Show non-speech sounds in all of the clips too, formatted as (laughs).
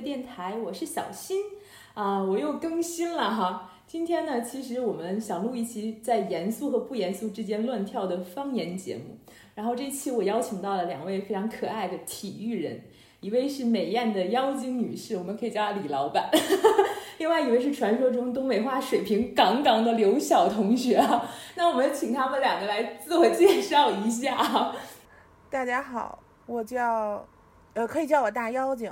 电台，我是小新啊，我又更新了哈。今天呢，其实我们想录一期在严肃和不严肃之间乱跳的方言节目。然后这期我邀请到了两位非常可爱的体育人，一位是美艳的妖精女士，我们可以叫她李老板；(laughs) 另外一位是传说中东北话水平杠杠的刘晓同学啊。那我们请他们两个来自我介绍一下。大家好，我叫。呃，可以叫我大妖精。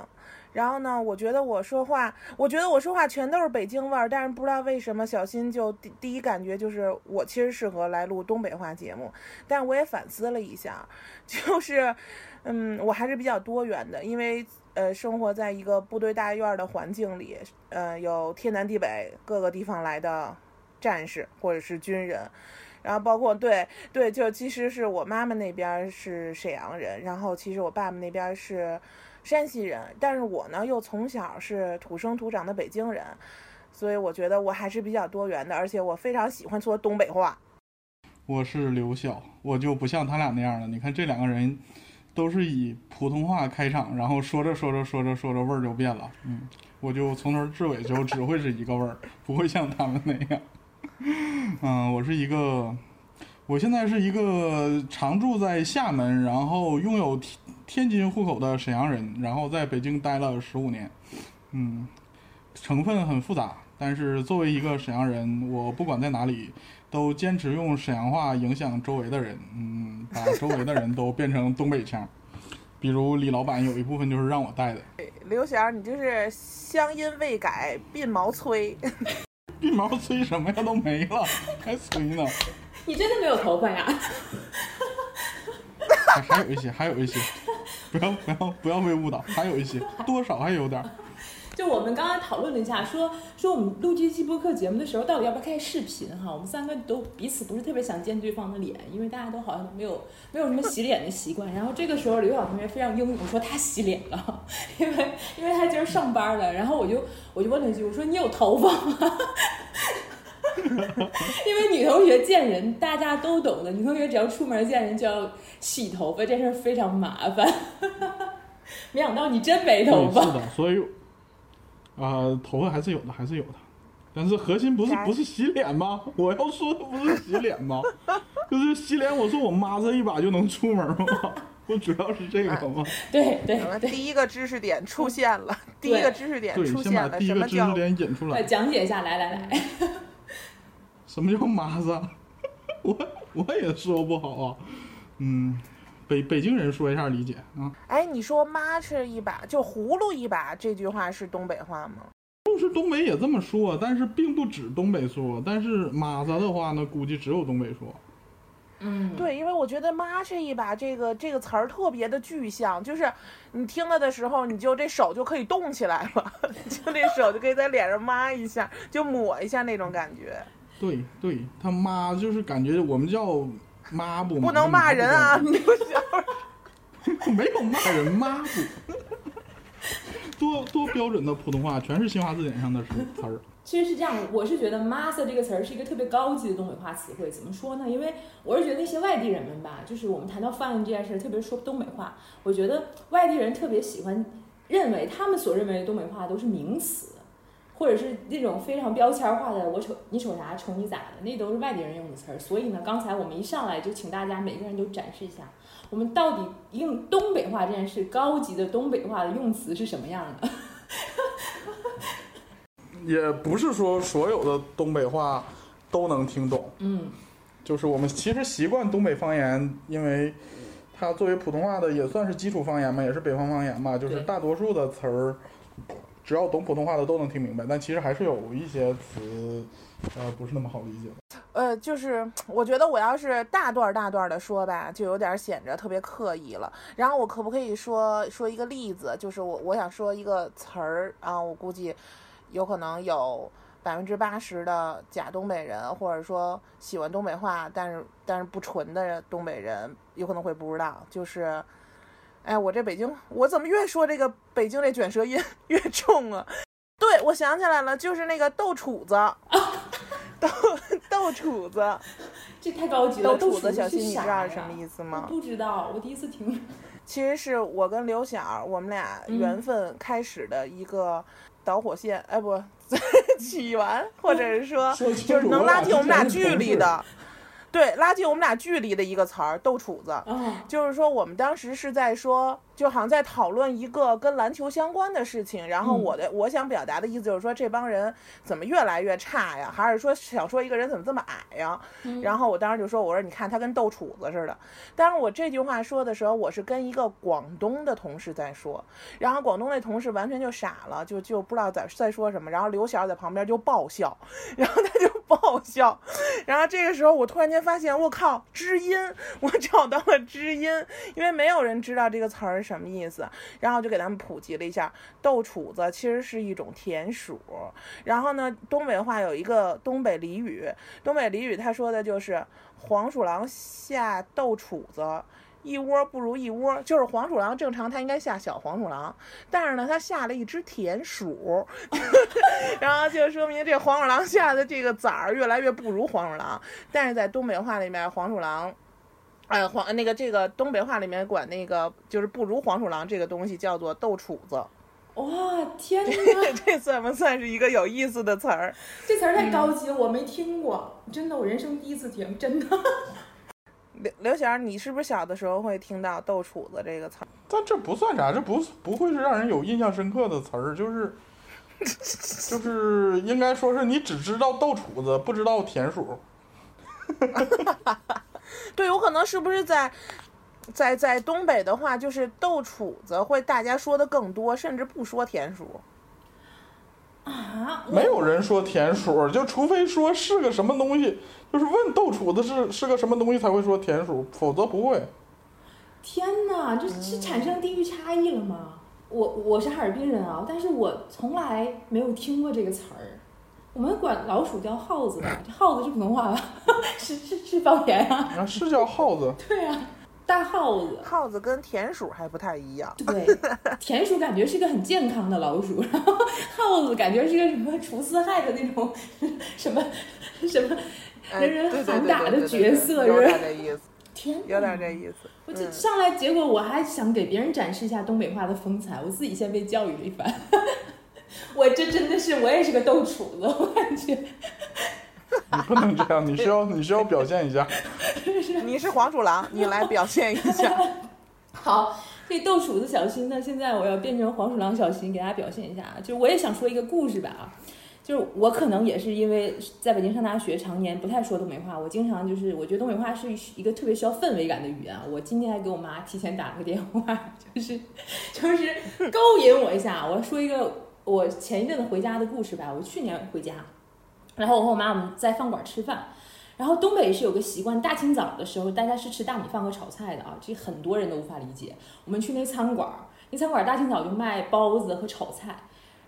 然后呢，我觉得我说话，我觉得我说话全都是北京味儿。但是不知道为什么，小新就第第一感觉就是我其实适合来录东北话节目。但我也反思了一下，(laughs) 就是，嗯，我还是比较多元的，因为呃，生活在一个部队大院的环境里，呃，有天南地北各个地方来的战士或者是军人。然后包括对对，就其实是我妈妈那边是沈阳人，然后其实我爸爸那边是山西人，但是我呢又从小是土生土长的北京人，所以我觉得我还是比较多元的，而且我非常喜欢说东北话。我是刘晓，我就不像他俩那样的，你看这两个人都是以普通话开场，然后说着说着说着说着味儿就变了，嗯，我就从头至尾就只会是一个味儿，不会像他们那样。嗯，我是一个，我现在是一个常住在厦门，然后拥有天天津户口的沈阳人，然后在北京待了十五年。嗯，成分很复杂，但是作为一个沈阳人，我不管在哪里，都坚持用沈阳话影响周围的人，嗯，把周围的人都变成东北腔。比如李老板有一部分就是让我带的。刘翔，你就是乡音未改，鬓毛催。(laughs) 鬓毛催什么呀？都没了，还催呢？你真的没有头发呀？(laughs) 还还有一些，还有一些，不要不要不要被误导，还有一些，多少还有点。(laughs) 就我们刚刚讨论了一下，说说我们录这期播客节目的时候，到底要不要开视频哈？我们三个都彼此不是特别想见对方的脸，因为大家都好像没有没有什么洗脸的习惯。然后这个时候，刘晓同学非常英勇说他洗脸了，因为因为他今儿上班了。然后我就我就问了一句，我说你有头发吗？因为女同学见人大家都懂的，女同学只要出门见人就要洗头发，这事儿非常麻烦。没想到你真没头发。是的，所以。啊，头发还是有的，还是有的，但是核心不是不是洗脸吗？我要说的不是洗脸吗？就是洗脸，我说我抹这一把就能出门吗？(laughs) 不主要是这个吗？对对，第一个知识点出现了，第一个知识点出现了，什么叫？引出来，讲解一下，来来来，什么叫麻子？(laughs) 我我也说不好啊，嗯。北北京人说一下理解啊！哎，你说“妈是一把”就葫芦一把这句话是东北话吗？就是东北也这么说，但是并不止东北说。但是“马子”的话呢，估计只有东北说。嗯，对，因为我觉得“妈是一把”这个这个词儿特别的具象，就是你听了的时候，你就这手就可以动起来了，(laughs) 就这手就可以在脸上抹一下，就抹一下那种感觉。对对，他妈就是感觉我们叫。抹布不能骂人啊！你不行，没有骂人，抹布，多多标准的普通话，全是新华字典上的词儿。其实是这样，我是觉得 “master” 这个词儿是一个特别高级的东北话词汇。怎么说呢？因为我是觉得那些外地人们吧，就是我们谈到方言这件事儿，特别说东北话，我觉得外地人特别喜欢认为他们所认为的东北话都是名词。或者是那种非常标签化的，我瞅你瞅啥，瞅你咋的，那都是外地人用的词儿。所以呢，刚才我们一上来就请大家每个人都展示一下，我们到底用东北话这件事，高级的东北话的用词是什么样的？(laughs) 也不是说所有的东北话都能听懂，嗯，就是我们其实习惯东北方言，因为它作为普通话的也算是基础方言嘛，也是北方方言嘛，就是大多数的词儿。只要懂普通话的都能听明白，但其实还是有一些词，呃，不是那么好理解。呃，就是我觉得我要是大段大段的说吧，就有点显着特别刻意了。然后我可不可以说说一个例子？就是我我想说一个词儿啊，我估计有可能有百分之八十的假东北人，或者说喜欢东北话但是但是不纯的东北人有可能会不知道，就是。哎，我这北京，我怎么越说这个北京这卷舌音 (laughs) 越重啊？对，我想起来了，就是那个豆杵子，(laughs) 豆豆杵子，(laughs) 这太高级了。豆杵子，小新，你知道是什么意思吗？不知道，我第一次听。其实是我跟刘晓我们俩嗯缘分开始的一个导火线，哎不，起源，或者是说就是能拉近我们俩距离的，对，拉近我们俩距离的一个词儿，斗杵子。啊，就是说，我们当时是在说，就好像在讨论一个跟篮球相关的事情。然后嗯我的、我想表达的意思就是说，这帮人怎么越来越差呀？还是说想说一个人怎么这么矮呀？嗯然后我当时就说，我说你看他跟斗杵子似的。但是我这句话说的时候，我是跟一个广东的同事在说，然后广东那同事完全就傻了，就就不知道在在说什么。然后刘晓在旁边就爆笑，(laughs) 然后他就爆笑。然后这个时候我突然间发现，我靠，知音，我找到了知音，因为没有人知道这个词儿是什么意思，然后就给他们普及了一下，豆杵子其实是一种田鼠。然后呢，东北话有一个东北俚语，东北俚语他说的就是黄鼠狼下豆杵子。一窝不如一窝，就是黄鼠狼正常它应该下小黄鼠狼，但是呢，它下了一只田鼠，(laughs) 然后就说明这黄鼠狼下的这个崽儿越来越不如黄鼠狼。但是在东北话里面，黄鼠狼，呃，黄那个这个东北话里面管那个就是不如黄鼠狼这个东西叫做豆杵子，哇，天哪，这算不算是一个有意思的词儿？这词儿太高级了，我没听过，真的，我人生第一次听，真的。(laughs) 刘刘翔，你是不是小的时候会听到豆杵子这个词儿？但这不算啥，这不不会是让人有印象深刻的词儿，就是 (laughs) 就是应该说是你只知道豆杵子，不知道田鼠。(laughs) 对，有可能是不是在在在东北的话，就是豆杵子会大家说的更多，甚至不说田鼠。啊，没有人说田鼠，就除非说是个什么东西，就是问豆杵子是是个什么东西才会说田鼠，否则不会。天哪，这是产生地域差异了吗？我我是哈尔滨人啊，但是我从来没有听过这个词儿。我们管老鼠叫耗子吧，这耗子是普通话吧？(laughs) 是是是方言啊？啊，是叫耗子，(laughs) 对啊，大耗子。耗子跟田鼠还不太一样。对，田鼠感觉是个很健康的老鼠，然后耗子感觉是个什么除四害的那种 (laughs) 什么什么哎人人喊打的对对对角色有是点这意思，天哪，有点这意思。我这嗯上来，结果我还想给别人展示一下东北话的风采，我自己先被教育了一番。(laughs) 我这真的是，我也是个逗厨子，我感觉。(laughs) 你不能这样，你需要 (laughs) 你需要表现一下。你是黄鼠狼，你来表现一下。好，这豆杵子小新呢，现在我要变成黄鼠狼小新，给大家表现一下啊。就是我也想说一个故事吧啊，就是我可能也是因为在北京上大学，常年不太说东北话，我经常就是我觉得东北话是一个特别需要氛围感的语言啊。我今天还给我妈提前打了个电话，就是就是勾引我一下。我说一个我前一阵子回家的故事吧。我去年回家，然后我和我妈我们在饭馆吃饭。然后东北是有个习惯，大清早的时候大家是吃大米饭和炒菜的啊，这很多人都无法理解。我们去那餐馆儿，那餐馆儿大清早就卖包子和炒菜，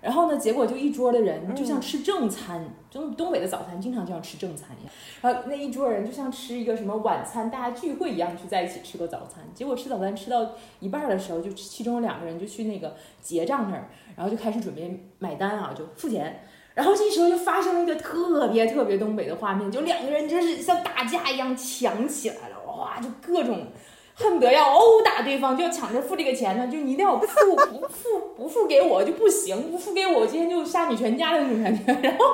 然后呢，结果就一桌的人就像吃正餐，就东北的早餐经常就像吃正餐一样，然后那一桌人就像吃一个什么晚餐，大家聚会一样去在一起吃个早餐。结果吃早餐吃到一半儿的时候，就其中有两个人就去那个结账那儿，然后就开始准备买单啊，就付钱。然后这时候就发生了一个特别特别东北的画面，就两个人真是像打架一样抢起来了，哇，就各种恨不得要殴打对方，就要抢着付这个钱呢，就你一定要付，不付不付给我就不行，不付给我，我今天就杀你全家的那种感觉。然后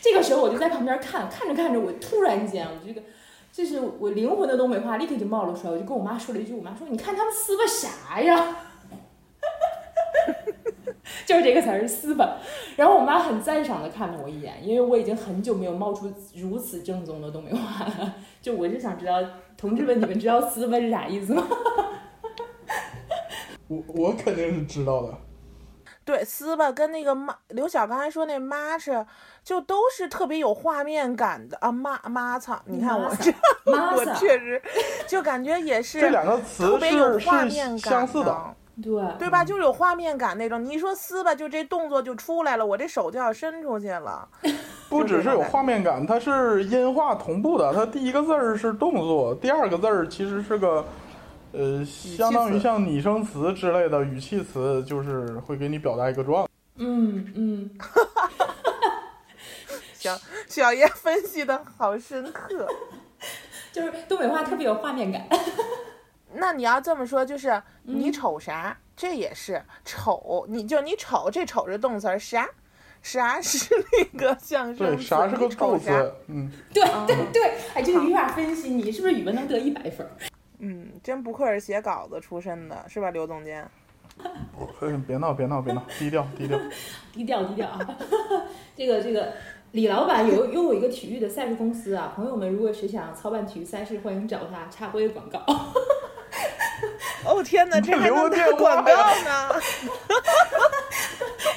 这个时候我就在旁边看，看着看着，我突然间我这个。这是我灵魂的东北话，立刻就冒了出来。我就跟我妈说了一句：“我妈说，你看他们撕巴啥呀？”就是这个词儿撕巴。然后我妈很赞赏的看了我一眼，因为我已经很久没有冒出如此正宗的东北话了。就我是想知道，同志们，你们知道撕巴是啥意思吗？(laughs) 我我肯定是知道的。对，撕巴跟那个妈，刘晓刚才说那妈是，就都是特别有画面感的啊。妈妈操，你看我这，我确实就感觉也是这两个词特别有是是画面感相似的。对对吧？就是有画面感那种。你一说撕吧，就这动作就出来了，我这手就要伸出去了。(laughs) 不只是有画面感，它是音画同步的。它第一个字儿是动作，第二个字儿其实是个，呃，相当于像拟声词之类的语气词，就是会给你表达一个状态。嗯嗯，(laughs) 小小爷分析的好深刻。(laughs) 就是东北话特别有画面感。那那你要这么说，就是你嗯瞅啥，这也是瞅，你就你瞅这瞅是动词儿，啥啥是那个相声啥是个你瞅啥？助词？嗯，对对对，哎，这个语法分析，你是不是语文能得一百分儿？(laughs) 嗯，真不愧是写稿子出身的，是吧，刘总监？(laughs) 嗯别闹别闹别闹，低调 (laughs) 低调。低调低调啊！这个这个，李老板有拥有一个体育的赛事公司啊，朋友们如果谁想操办体育赛事，欢迎找他插播一个广告。(laughs) 哦天哪，这还留个能打电话广告呢？(laughs)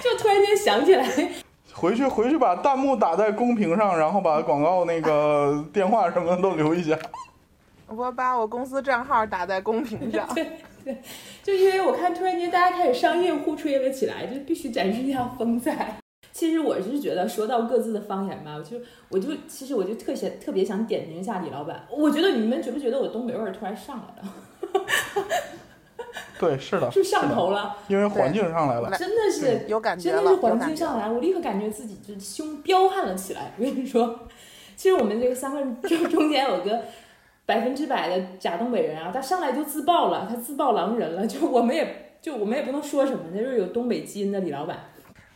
就突然间想起来，(laughs) 回去回去把弹幕打在公屏上，然后把广告那个电话什么的都留一下。我把我公司账号打在公屏上。对对，就因为我看突然间大家开始商业互吹了起来，就必须展示一下风采。其实我是觉得，说到各自的方言吧，我就我就其实我就特想特别想点评一下李老板。我觉得你们觉不觉得我东北味儿突然上来了，对，是的，是上，头了？因为环境上来了。真的是有感觉，真的是环。境上来，我立刻感觉自己就胸彪悍了起来。我跟你说，其实我们这个三个人中 (laughs) 中间有个百分之百的假东北人啊，他上来就自爆了，他自爆狼人了。就我们也就我们也不能说什么，那就是有东北基因的李老板。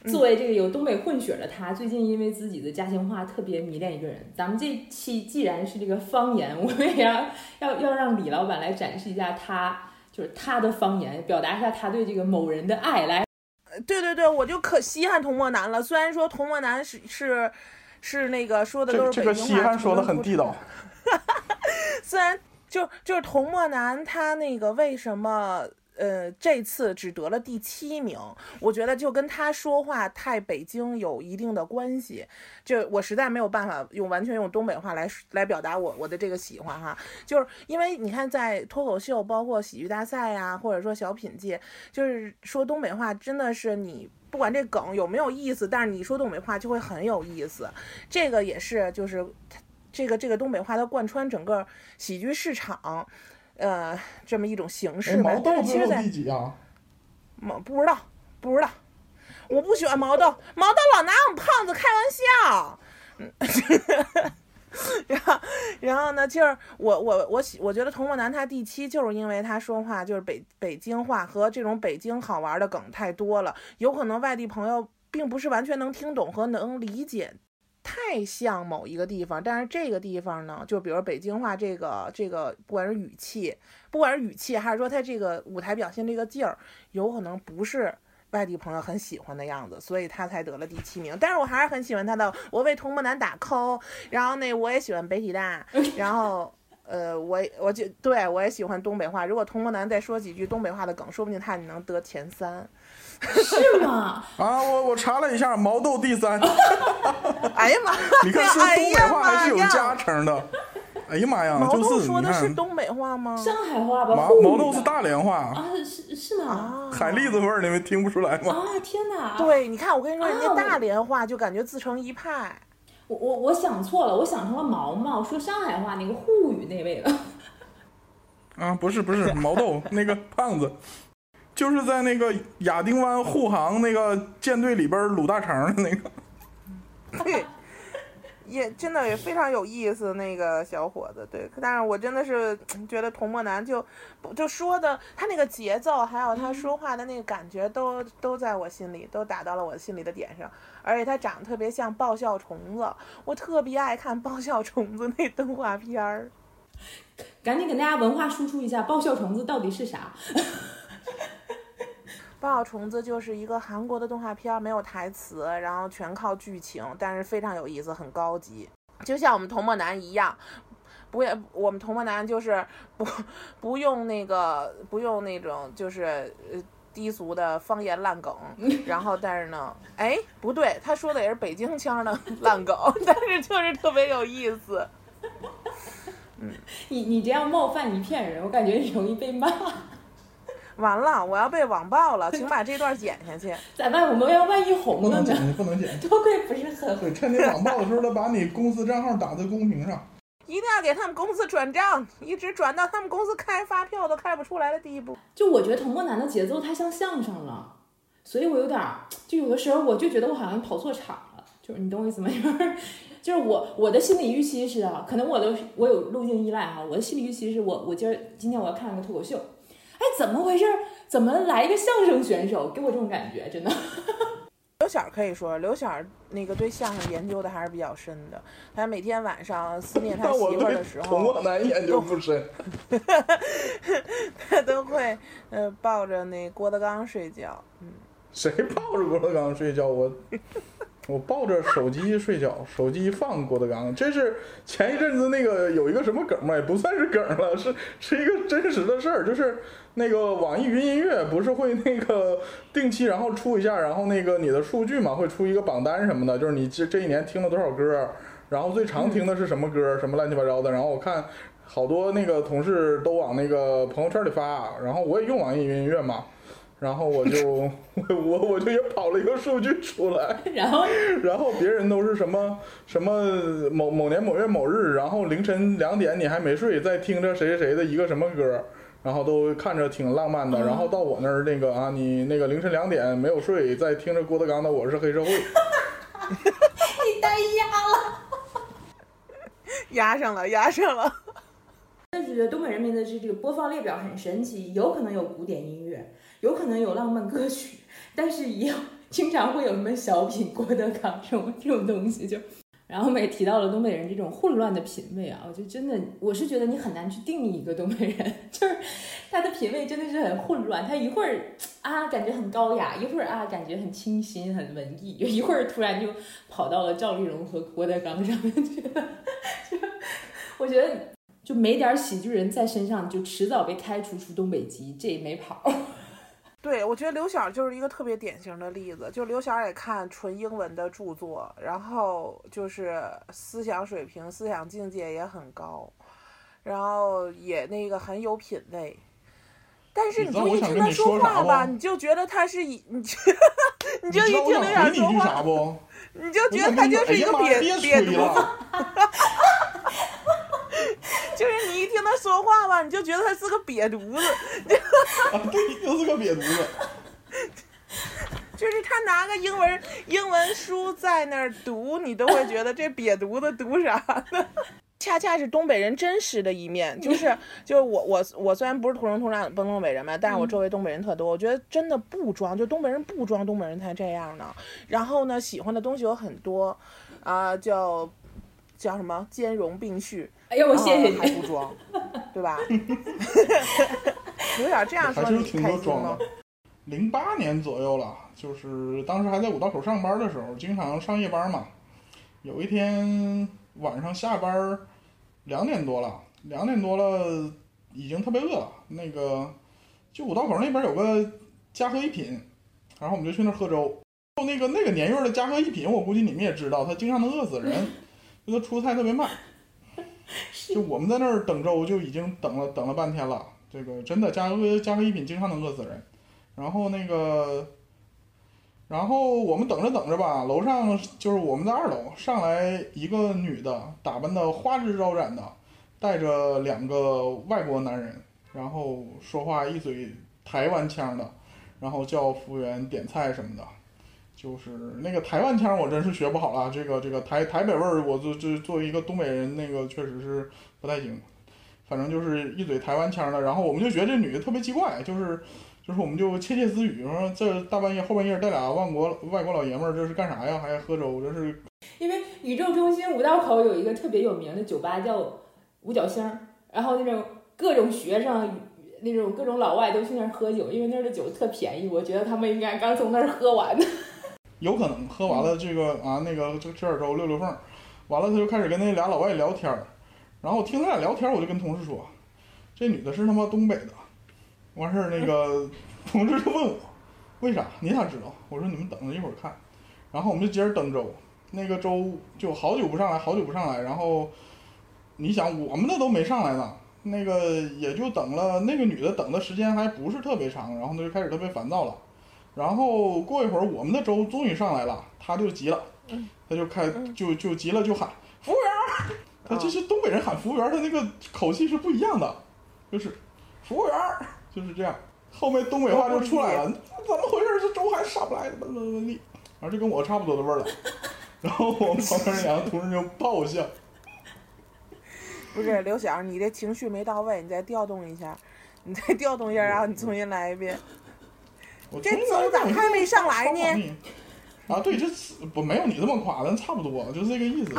作为这个有东北混血的他，最近因为自己的家乡话特别迷恋一个人。咱们这期既然是这个方言，我们也要要要让李老板来展示一下他就是他的方言，表达一下他对这个某人的爱。来，对对对，我就可稀罕童漠南了。虽然说童漠南是是是那个说的都这这个是北京话，稀罕说的很地道。(laughs) 虽然就就是童漠南他那个为什么呃这次只得了第七名，我觉得就跟他说话太北京有一定的关系。就我实在没有办法用完全用东北话来来表达我我的这个喜欢哈，就是因为你看在脱口秀包括喜剧大赛呀、或者说小品界，就是说东北话真的是你。不管这梗有没有意思，但是你说东北话就会很有意思。这个也是，就是这个这个东北话它贯穿整个喜剧市场，呃，这么一种形哎，式毛呗。但是其实，在第几啊？毛不知道不知道，我不喜欢毛豆，毛豆老拿我们胖子开玩笑。嗯，(laughs) 然后然后呢，就是我我我喜我觉得童漠男他第七，就是因为他说话就是北北京话和这种北京好玩的梗太多了，有可能外地朋友并不是完全能听懂和能理解。太像某一个地方，但是这个地方呢，就比如北京话这个这个，不管是语气，不管是语气，还是说他这个舞台表现这个劲儿，有可能不是外地朋友很喜欢的样子，所以他才得了第七名。但是我还是很喜欢他的，我为童漠男打 call，然后那，我也喜欢北体大，(laughs) 然后。呃，我我就对我也喜欢东北话。如果童漠男再说几句东北话的梗，说不定他也能得前三。是吗？啊，我我查了一下，毛豆第三。(laughs) 哎呀妈！(laughs) 你看说东北话还是有加成的。哎呀妈呀，毛就是你豆说的是，东北话吗？上海话吧，毛毛豆是大连话，啊，是是吗？啊，海蛎子味儿，你们听不出来吗？啊，天哪！对，你看我跟你说，人啊家大连话就感觉自成一派。我我我想错了，我想成了毛毛，说上海话那个沪语那位了。(laughs) 啊，不是不是，毛豆那个胖子，就是在那个亚丁湾护航那个舰队里边卤大肠的那个。(laughs) 对，也真的也非常有意思，那个小伙子。对，但是我真的是嗯觉得童漠男就就说的他那个节奏，还有他说话的那个感觉都，都在我心里，都打到了我心里的点上。而且他长得特别像爆笑虫子，我特别爱看爆笑虫子那动画片儿。赶紧给大家文化输出一下，爆笑虫子到底是啥？(laughs) 爆笑虫子就是一个韩国的动画片儿，没有台词，然后全靠剧情，但是非常有意思，很高级，就像我们童漠男一样。不也，我们童漠男就是不不用那个不用那种就是呃低俗的方言烂梗，(laughs) 然后但是呢，哎不对，他说的也是北京腔的 (laughs) 烂梗，但是就是特别有意思。嗯 (laughs) 你你这样冒犯一片人，我感觉容易被骂。完了，我要被网暴了，请把这段剪下去。咋办？我们要万一红了呢？不能剪，不能剪。(laughs) 多亏不是很对，趁你网暴的时候，他把你公司账号打在公屏上。一定要给他们公司转账，一直转到他们公司开发票都开不出来的地步。就我觉得童漠男的节奏太像相声了，所以我有点儿，就有的时候我就觉得我好像跑错场了，就是你懂我意思吗？就 (laughs) 是就是我我的心理预期是啊，可能我的我有路径依赖哈，我的心理预期是我我今儿今天我要看个脱口秀，哎，怎么回事？怎么来一个相声选手？给我这种感觉，真的。(laughs) 刘晓可以说，刘晓那个对相声研究的还是比较深的。他每天晚上思念他媳妇儿的时候，童话男研究不深。他 (laughs) 都会呃抱着那郭德纲睡觉。嗯，谁抱着郭德纲睡觉？我我抱着手机睡觉，手机放郭德纲。这是前一阵子那个有一个什么梗嘛，也不算是梗了，是是一个真实的事儿，就是那个网易云音乐不是会那个定期然后出一下，然后那个你的数据嘛会出一个榜单什么的，就是你这这一年听了多少歌，然后最常听的是什么歌，什么乱七八糟的。然后我看好多那个同事都往那个朋友圈里发，然后我也用网易云音乐嘛。然后我就我我我就也跑了一个数据出来，(laughs) 然后然后别人都是什么什么某某年某月某日，然后凌晨两点你还没睡，在听着谁谁谁的一个什么歌，然后都看着挺浪漫的。然后到我那儿那个啊，你那个凌晨两点没有睡，在听着郭德纲的《我是黑社会》(laughs) (laughs) 你单压了。压上了，压上了。但是觉得东北人民的这这个播放列表很神奇，有可能有古典音乐，有可能有浪漫歌曲，(laughs) 但是也有经常会有什么小品、郭德纲这种这种东西就。然后我们也提到了东北人这种混乱的品味啊，我就真的我是觉得你很难去定义一个东北人，就是他的品味真的是很混乱，他一会儿啊感觉很高雅，一会儿啊感觉很清新、很文艺，(laughs) 一会儿突然就跑到了赵丽蓉和郭德纲上面去了，(laughs) 就我觉得。就没点喜剧人在身上，就迟早被开除出东北籍，这也没跑。对，我觉得刘晓就是一个特别典型的例子。就刘晓也看纯英文的著作，然后就是思想水平、思想境界也很高，然后也那个很有品位。但是你一听他说话吧，你就觉得他是以你就你就一听刘晓说话？你就 (laughs) 觉得他就是一个瘪瘪犊子。(laughs) 了，(laughs) 就是你一听他说话吧，你就觉得他是个瘪犊子。啊，对，就是个瘪犊子。就是他拿个英文英文书在那儿读，你都会觉得这瘪犊子读啥呢？(laughs) 恰恰是东北人真实的一面，(laughs) 就是就是我我我虽然不是土生土长的东北人嘛，但是我周围东北人特多，我觉得真的不装，就东北人不装，东北人才这样呢。然后呢，喜欢的东西有很多，啊、叫叫什么兼容并蓄，哎呀，我谢谢你还你。不装，对吧？(laughs) 有点这样说，还是挺多装的？。零八年左右了，就是当时还在五道口上班的时候，经常上夜班嘛。有一天晚上下班两点多了，两点多了，已经特别饿了。那个就五道口那边有个嘉禾一品，然后我们就去那儿喝粥。那个那个年月的嘉禾一品，我估计你们也知道，它经常能饿死人，(laughs) 就它出菜特别慢。就我们在那儿等粥，就已经等了等了半天了。这个真的加个加个一品经常能饿死人。然后那个，然后我们等着等着吧，楼上就是我们在二楼上来一个女的，打扮的花枝招展的，带着两个外国男人，然后说话一嘴台湾腔的，然后叫服务员点菜什么的。就是那个台湾腔，我真是学不好了。这个这个台台北味儿，我就就作为一个东北人，那个确实是不太行。反正就是一嘴台湾腔的，然后我们就觉得这女的特别奇怪，就是就是我们就窃窃私语说这大半夜后半夜带俩外国外国老爷们儿这是干啥呀？还喝粥，这是因为宇宙中心五道口有一个特别有名的酒吧叫五角星，然后那种各种学生、那种各种老外都去那儿喝酒，因为那儿的酒特便宜。我觉得他们应该刚从那儿喝完。有可能喝完了这个啊那个就吃点粥溜溜缝儿，完了他就开始跟那俩老外聊天儿，然后我听他俩聊天儿，我就跟同事说，这女的是他妈东北的，完事儿那个 (laughs) 同事就问我为啥，你咋知道？我说你们等着一会儿看，然后我们就接着等粥，那个粥就好久不上来，好久不上来，然后你想我们的都没上来呢。那个也就等了，那个女的等的时间还不是特别长，然后她就开始特别烦躁了。然后过一会儿，我们的粥终于上来了，他就急了，他就开就就急了，就喊服务员儿。他这是东北人喊服务员儿，他那个口气是不一样的，就是服务员儿，就是这样。后面东北话就出来了，怎么回事？这粥还上不来，怎么怎么地，反正就跟我差不多的味儿了。然后我们旁边两个同事就爆笑。不是刘晓，你这情绪没到位，你再调动一下，你再调动一下，然后你重新来一遍。这我咋还没上来呢？呢？啊，对，这不没有你这么夸张，差不多就是这个意思。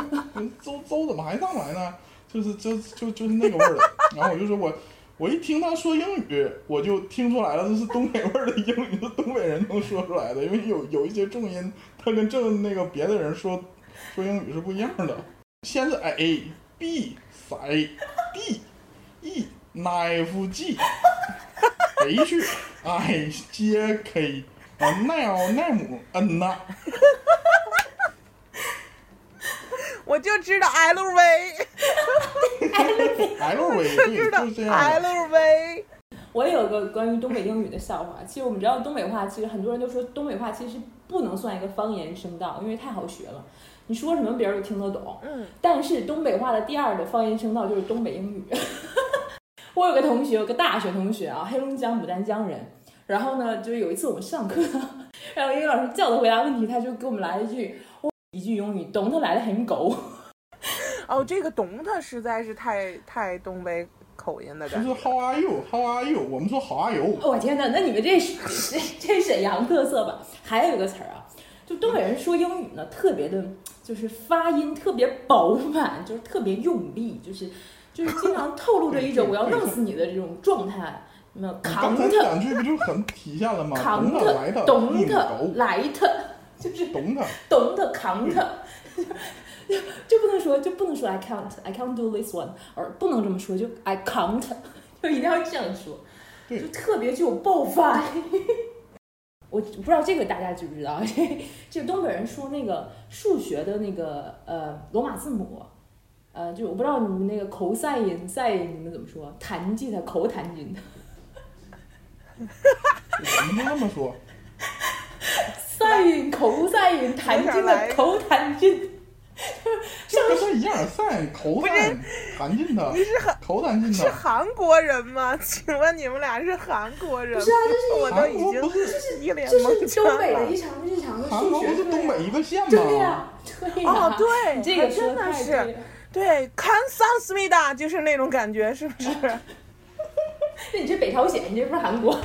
周周怎么还上来呢？就是就就就是那个味儿。然后我就说我我一听他说英语，我就听出来了，这是东北味儿的英语，是东北人能说出来的，因为有有一些重音，他跟正那个别的人说说英语是不一样的。先是 A B C D E knife G H I J K 啊 N M N 呐，(laughs) 我就知道 LV，L V (laughs) 就 (laughs) 对，知道就是这样的。LV。我也有个关于东北英语的笑话。其实我们知道东北话，其实很多人都说东北话其实不能算一个方言声道，因为太好学了。你说什么别人都听得懂。嗯，但是东北话的第二个方言声道就是东北英语。我有个同学，有个大学同学啊，黑龙江牡丹江人。然后呢，就是有一次我们上课，(laughs) 然后英语老师叫他回答问题，他就给我们来了一句一句英语，懂他来的很狗。哦，这个懂他实在是太太东北口音的就感觉。是 How are you? How are you? 我们说 How are you? 我天哪，那你们这是这这沈阳特色吧？还有一个词儿啊，就东北人说英语呢，特别的，就是发音特别饱满，就是特别用力，就是就是经常透露着一种我要弄死你的这种状态。有没有你刚才 count 两句不就很体现了吗？扛他懂你他，来他，就是懂 (laughs) 他。懂他 count，就不能说就不能说 I count I can't do this one，而不能这么说，就 I count，(laughs) 就一定要这样说，就特别具有爆发力。(laughs) 我不知道这个大家知不知道？这这东北人说那个数学的那个呃罗马字母，呃，就我不知道你们那个口塞音塞音你们怎么说？弹吉他口弹琴，(laughs) 我们就这么说，塞音口塞音弹进的口弹琴，这跟他一样，散口散弹进的，你是韩口弹进是。韩国人吗？(laughs) 请问你们俩是韩国人吗？不是啊，这是我都韩已经国不是一脸这蒙是圈了东北的一。场日常的韩国不是东北一个县对呀、吗？对呀、哦，对，这个说太真的是对了对，看桑思密达就是那种感觉，是不是？(laughs) 那你这北朝鲜，你这不是韩国？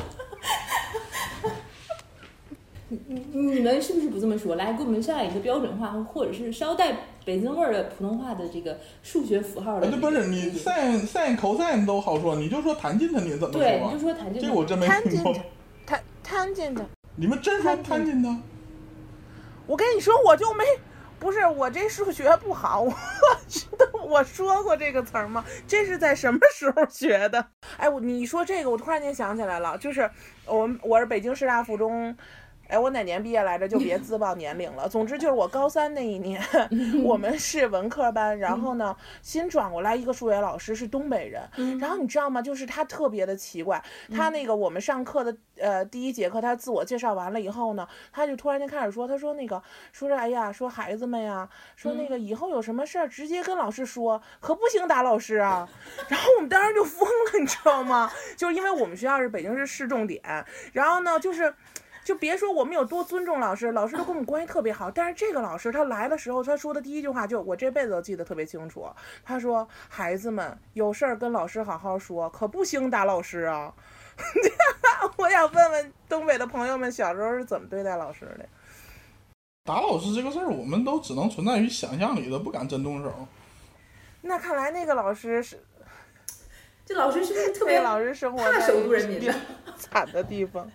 你你你们是不是不这么说？来，给我们上一个标准化，或者是稍带北京味儿的普通话的这个数学符号的啊，这个。这不是你散散口散都好说，你就说弹进他，你怎么对，说啊你就？说弹这我真没听过弹进去。弹弹进的。你们真说弹进他？我跟你说，我就没，不是我这数学不好，(laughs) 我知道我说过这个词儿吗？这是在什么时候学的？哎，我你说这个，我突然间想起来了，就是我们我是北京师大附中。哎，我哪年毕业来着？就别自报年龄了。总之就是我高三那一年，(laughs) 我们是文科班，然后呢，新转过来一个数学老师是东北人，嗯然后你知道吗？就是他特别的奇怪，他那个我们上课的呃第一节课，他自我介绍完了以后呢，他就突然间开始说，他说那个说是哎呀，说孩子们呀，说那个以后有什么事儿直接跟老师说，可不行打老师啊。(laughs) 然后我们当时就疯了，你知道吗？就是因为我们学校是北京市市重点，然后呢就是。就别说我们有多尊重老师，老师都跟我们关系特别好。但是这个老师他来的时候，他说的第一句话就我这辈子都记得特别清楚。他说：“孩子们有事儿跟老师好好说，可不兴打老师啊。(laughs) ”我想问问东北的朋友们，小时候是怎么对待老师的？打老师这个事儿，我们都只能存在于想象里的，不敢真动手。那看来那个老师是这老师是不是特别老师生活怕在首都人民比的？惨的地方。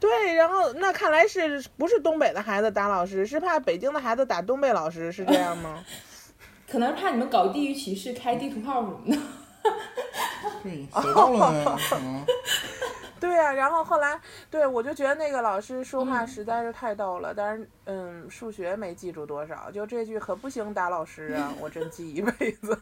对，然后那看来是不是东北的孩子打老师，是怕北京的孩子打东北老师，是这样吗？(laughs) 可能是怕你们搞地域歧视，开地图炮什么的。(laughs) 对，呀、(laughs) 然后后来，对我就觉得那个老师说话嗯实在是太逗了，但是嗯，数学没记住多少，就这句可不行打老师啊，我真记一辈子。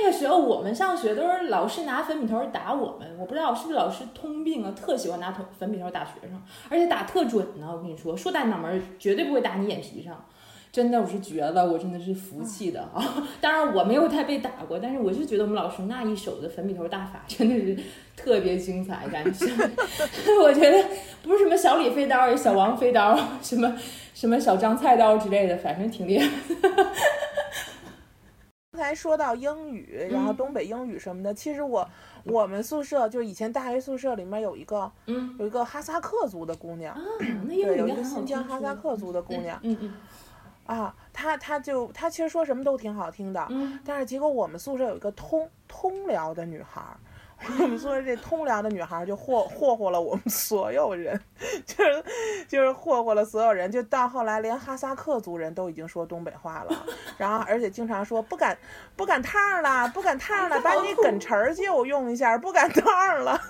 那个时候我们上学都是老师拿粉笔头打我们，我不知道是不是老师通病啊，特喜欢拿粉笔头打学生，而且打特准呢。我跟你说，说打脑门绝对不会打你眼皮上。真的我是绝了，我真的是服气的啊！(laughs) 当然我没有太被打过，但是我就觉得我们老师那一手的粉笔头大法真的是 (laughs) 特别精彩，感觉 (laughs) 我觉得不是什么小李飞刀、小王飞刀、什么什么小张菜刀之类的，反正挺厉害。刚才说到英语，然后嗯。东北英语什么的，其实我我们宿舍就以前大学宿舍里面有一个嗯。有一个哈萨克族的姑娘，对，有一个新疆哈萨克？族的姑娘嗯嗯。啊，她她就她其实说什么都挺好听的，嗯。但是结果我们宿舍有一个通通辽的女孩儿，我们宿舍这通辽的女孩就霍霍霍了我们所有人，就是就是霍霍了所有人，就到后来连哈萨克族人都已经说东北话了，然后而且经常说不赶不赶趟了，不赶趟了，把你梗词儿借我用一下，不赶趟了。(laughs)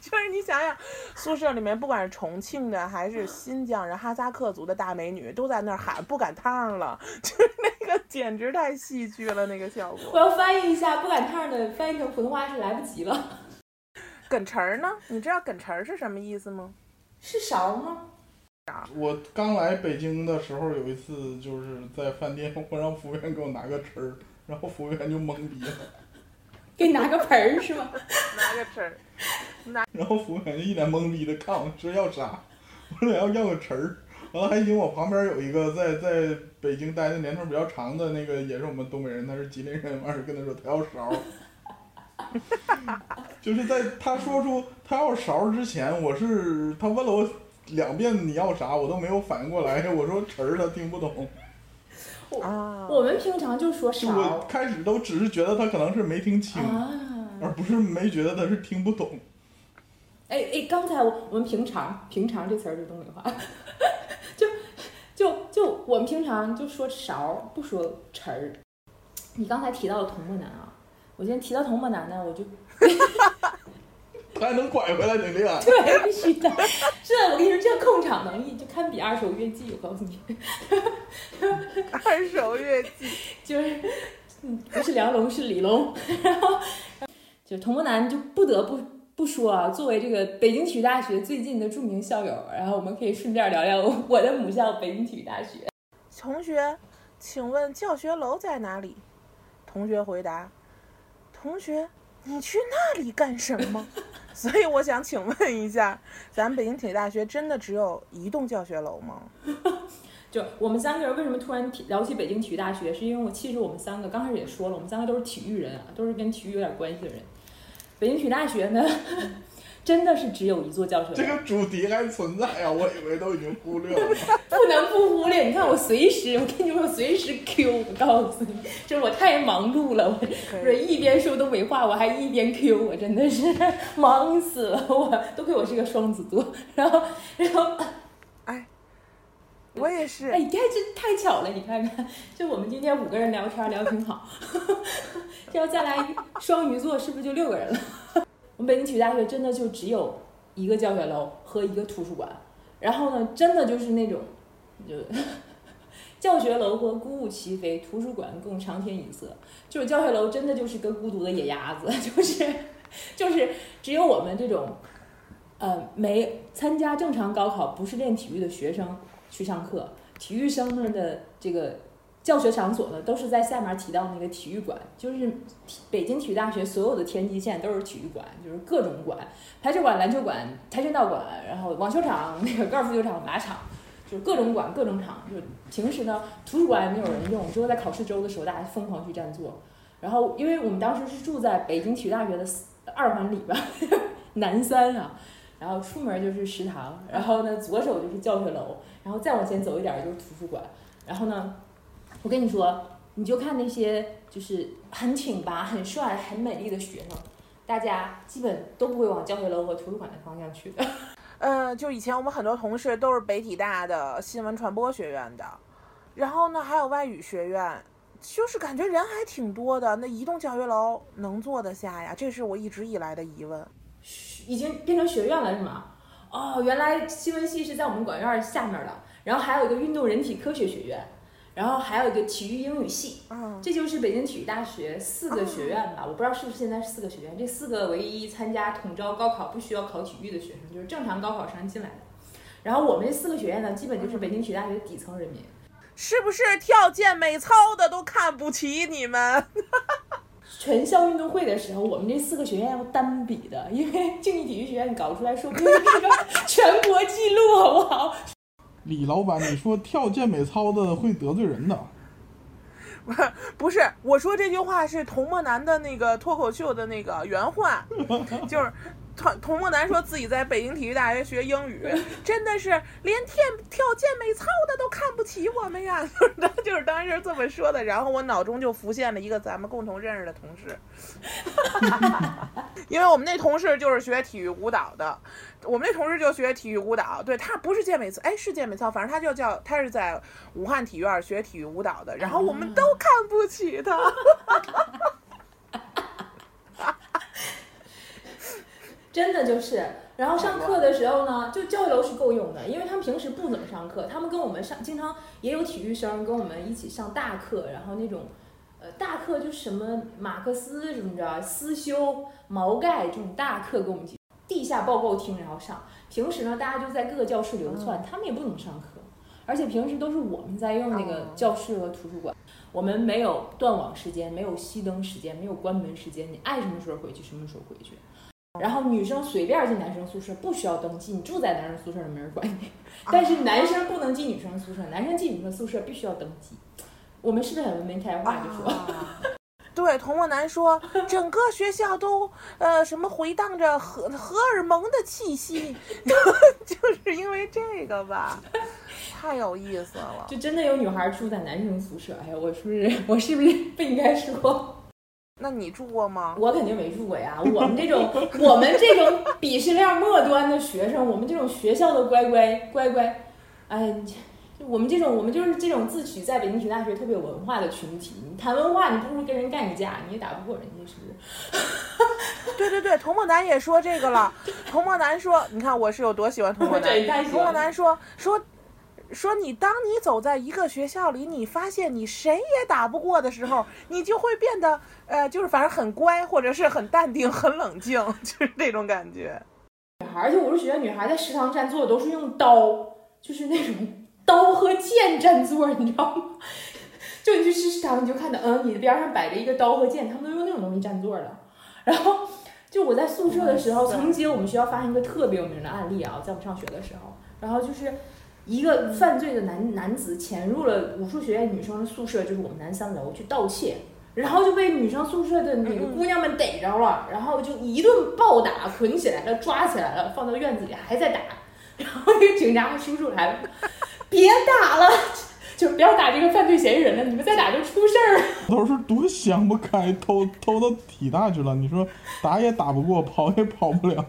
就是你想想，宿舍里面不管是重庆的还是新疆人、哈萨克族的大美女，都在那儿喊不赶趟了，(laughs) 就是那个 (laughs) 简直太戏剧了，那个效果。我要翻译一下，不赶趟的翻译成普通话是来不及了。梗词儿呢？你知道梗词儿是什么意思吗？是勺吗？我刚来北京的时候，有一次就是在饭店，我让服务员给我拿个匙儿，然后服务员就懵逼了，给你拿个盆儿是吗？(laughs) 拿个词儿，(laughs) 然后服务员就一脸懵逼的看我说要啥，我说要要个匙儿，然后还行，我旁边有一个在在北京待的年头比较长的那个，也是我们东北人，他是吉林人，完事跟他说他要勺。(laughs) 就是在他说出他要勺之前，我是他问了我两遍你要啥，我都没有反应过来。我说词儿他听不懂，啊，我们平常就说勺开始都只是觉得他可能是没听清，啊。而不是没觉得他是听不懂。哎哎，刚才我我们平常平常这词儿是东北话，就就就我们平常就说勺，不说匙儿。你刚才提到了童漠男啊，我今天提到童漠男呢，我就他还能拐回来，你厉害。对必须的，这我跟你说，这控场能力就堪比二手乐器，我告诉你，(laughs) 二手乐器。就是嗯，不是梁龙是李龙，(laughs) 然后就童漠男就不得不不说啊，作为这个北京体育大学最近的著名校友，然后我们可以顺便聊聊我的母校北京体育大学。同学，请问教学楼在哪里？同学回答：同学，你去那里干什么？(laughs) 所以我想请问一下，咱们北京体育大学真的只有一栋教学楼吗？(laughs) 就我们三个人为什么突然聊起北京体育大学，是因为我其实我们三个刚开始也说了，我们三个都是体育人啊，都是跟体育有点关系的人。北京体育大学呢，真的是只有一座教学楼，这个主题还存在啊，我以为都已经忽略了。(laughs) 不能不忽略。你看我随时，我跟你说，我随时 Q，我告诉你，就是我太忙碌了，我可不是一边说东北话，我还一边 Q，我真的是 (laughs) 忙死了，我都亏我是个双子座，然后，然后。我也是哎，。你看这太巧了，你看看，就我们今天五个人聊天聊挺好，(laughs) 这要再来双鱼座，是不是就六个人了？(laughs) 我们北京体育大学真的就只有一个教学楼和一个图书馆，然后呢，真的就是那种，就 (laughs) 教学楼和孤鹜齐飞，图书馆更长天一色。就是教学楼真的就是个孤独的野鸭子，就是就是只有我们这种，呃，没参加正常高考不是练体育的学生去上课，体育生们的这个教学场所呢，都是在下面提到那个体育馆，就是北京体育大学所有的天际线都是体育馆，就是各种馆，排球馆、篮球馆、跆拳道馆，然后网球场、(laughs) 那个高尔夫球场、马场。就是各种馆、各种场，就平时呢，图书馆也没有人用，只有在考试周的时候，大家疯狂去占座。然后，因为我们当时是住在北京体育大学的二环里吧，(laughs) 南三啊，然后出门就是食堂，然后呢左手就是教学楼，然后再往前走一点就是图书馆。然后呢，我跟你说，你就看那些就是很挺拔、很帅、很美丽的学生，大家基本都不会往教学楼和图书馆的方向去的。(laughs) 呃，就以前我们很多同事都是北体大的新闻传播学院的，然后呢还有外语学院，就是感觉人还挺多的。那一栋教学楼能坐得下呀？这是我一直以来的疑问。已经变成学院了是吗？哦，原来新闻系是在我们管院下面的，然后还有一个运动人体科学学院，然后还有一个体育英语系，嗯，这就是北京体育大学四个学院吧？我不知道是不是现在是四个学院，这四个唯一参加统招高考不需要考体育的学生，就是正常高考生进来的。然后我们这四个学院呢，基本就是北京体育大学底层人民。是不是跳健美操的都看不起你们？全校运动会的时候，我们这四个学院要单比的，因为竞技体育学院搞出来说不定是个全国纪录，好不好？李老板，你说跳健美操的会得罪人的。(laughs) 不是，我说这句话是童漠男的那个脱口秀的那个原话，就是童童梦楠说自己在北京体育大学学英语，真的是连跳跳健美操的都看不起我们呀，(laughs) 就是他就是当时这么说的。然后我脑中就浮现了一个咱们共同认识的同事，(laughs) 因为我们那同事就是学体育舞蹈的。我们那同事就学体育舞蹈，对他不是健美操，哎，是健美操，反正他就叫他是在武汉体院学体育舞蹈的，然后我们都看不起他。(laughs) 真的就是，然后上课的时候呢，就教育楼是够用的，因为他们平时不怎么上课，他们跟我们上，经常也有体育生跟我们一起上大课，然后那种，呃，大课就是什么马克思什么着，思修、毛概这种大课跟我们一起，地下报告厅然后上。平时呢，大家就在各个教室流窜，他们也不怎么上课，而且平时都是我们在用那个教室和图书馆。我们没有断网时间，没有熄灯时间，没有关门时间，你爱什么时候回去什么时候回去。然后女生随便进男生宿舍不需要登记，你住在男生宿舍没人管你。但是男生不能进女生宿舍，男生进女生宿舍必须要登记。我们是不是很文明开化？就说。啊对，童漠男说，整个学校都呃什么回荡着荷荷尔蒙的气息，(laughs) (laughs) 就是因为这个吧，太有意思了。就真的有女孩住在男生宿舍，哎呀，我是不是我是不是不应该说？那你住过吗？我肯定没住过呀。我们这种我们这种鄙视链末端的学生，我们这种学校的乖乖乖乖，哎，我们这种我们就是这种自诩在北京体育大学特别有文化的群体。你谈文化，你不如跟人干一架，你也打不过人家，是不是？(laughs) 对对对，童梦楠也说这个了。童梦楠说，你看我是有多喜欢童漠男。(laughs) 这太喜童漠欢了。男说说说你，当你走在一个学校里，你发现你谁也打不过的时候，(laughs) 你就会变得呃，就是反正很乖，或者是很淡定、很冷静，(laughs) 就是这种感觉。女孩，而且我是觉得女孩在食堂占座都是用刀，就是那种刀和剑占座，你知道吗？(laughs) 就你去吃食堂，你就看到，嗯，你的边上摆着一个刀和剑，他们都用那种东西占座的。然后，就我在宿舍的时候，曾经我们学校发生一个特别有名的案例啊，在我们上学的时候，然后就是一个犯罪的男男子潜入了武术学院女生的宿舍，就是我们南三楼去盗窃。然后就被女生宿舍的那个姑娘们逮着了，然后就一顿暴打，捆起来了，抓起来了，放到院子里还在打。然后那个警察叔叔来了，别打了，(laughs) 就不要打这个犯罪嫌疑人了，你们再打就出事儿了。都是多想不开，偷偷到体大去了。你说打也打不过，跑也跑不了，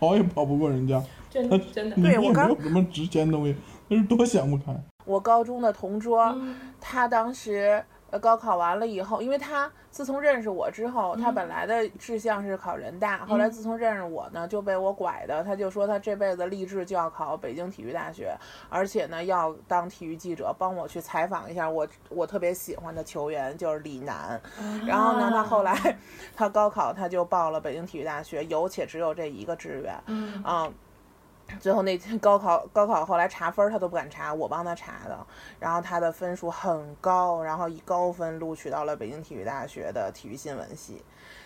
跑也跑不过人家。真的真的，你也对我刚没有什么值钱东西，那是多想不开。我高中的同桌，嗯他当时呃高考完了以后，因为他自从认识我之后，他嗯本来的志向是考人大，后来自从认识我呢，就被我拐的，他就说他这辈子立志就要考北京体育大学，而且呢要当体育记者，帮我去采访一下我我特别喜欢的球员，就是李楠。然后呢，他后来 (laughs) 他高考他就报了北京体育大学，有且只有这一个志愿。嗯嗯，最后那天高考高考后来查分儿他都不敢查，我帮他查的。然后他的分数很高，然后以高分录取到了北京体育大学的体育新闻系，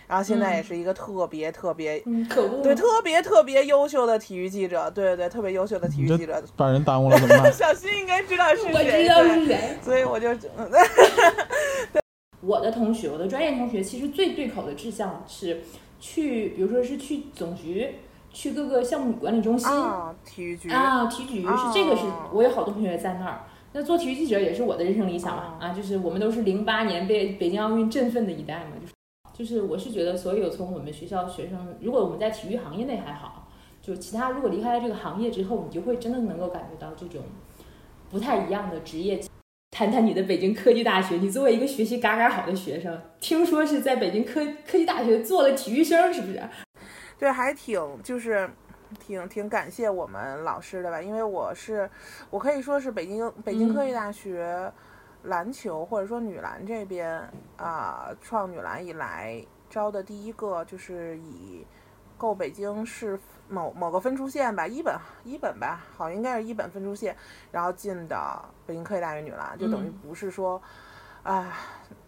然后现在也嗯是一个特别特别。嗯，可不，对，特别特别优秀的体育记者，对对对，特别优秀的体育记者。把人耽误了怎么办？(laughs) 小新应该知道是谁，我知道是谁。所以我就，(laughs) (laughs) 嗯我的同学，我的专业同学，其实最对口的志向是去，比如说是去总局，去各个项目管理中心。啊，体育局，啊，体育局是这个是哦我有好多同学在那儿。那做体育记者也是我的人生理想嘛，哦啊，就是我们都是零八年被北京奥运振奋的一代嘛，就是就是我是觉得所有从我们学校学生，如果我们在体育行业内还好，就其他如果离开了这个行业之后，你就会真的能够感觉到这种不太一样的职业。谈谈你的北京科技大学，你作为一个学习嘎嘎好的学生，听说是在北京科科技大学做了体育生，是不是？对，还挺就是挺挺感谢我们老师的吧，因为我是我可以说是北京北京科技大学篮球、或者说女篮这边啊、创女篮以来招的第一个就是以够北京市某某个分数线吧，一本一本吧，好应该是一本分数线，然后进的北京科技大学女篮，就等于嗯。不是说，啊、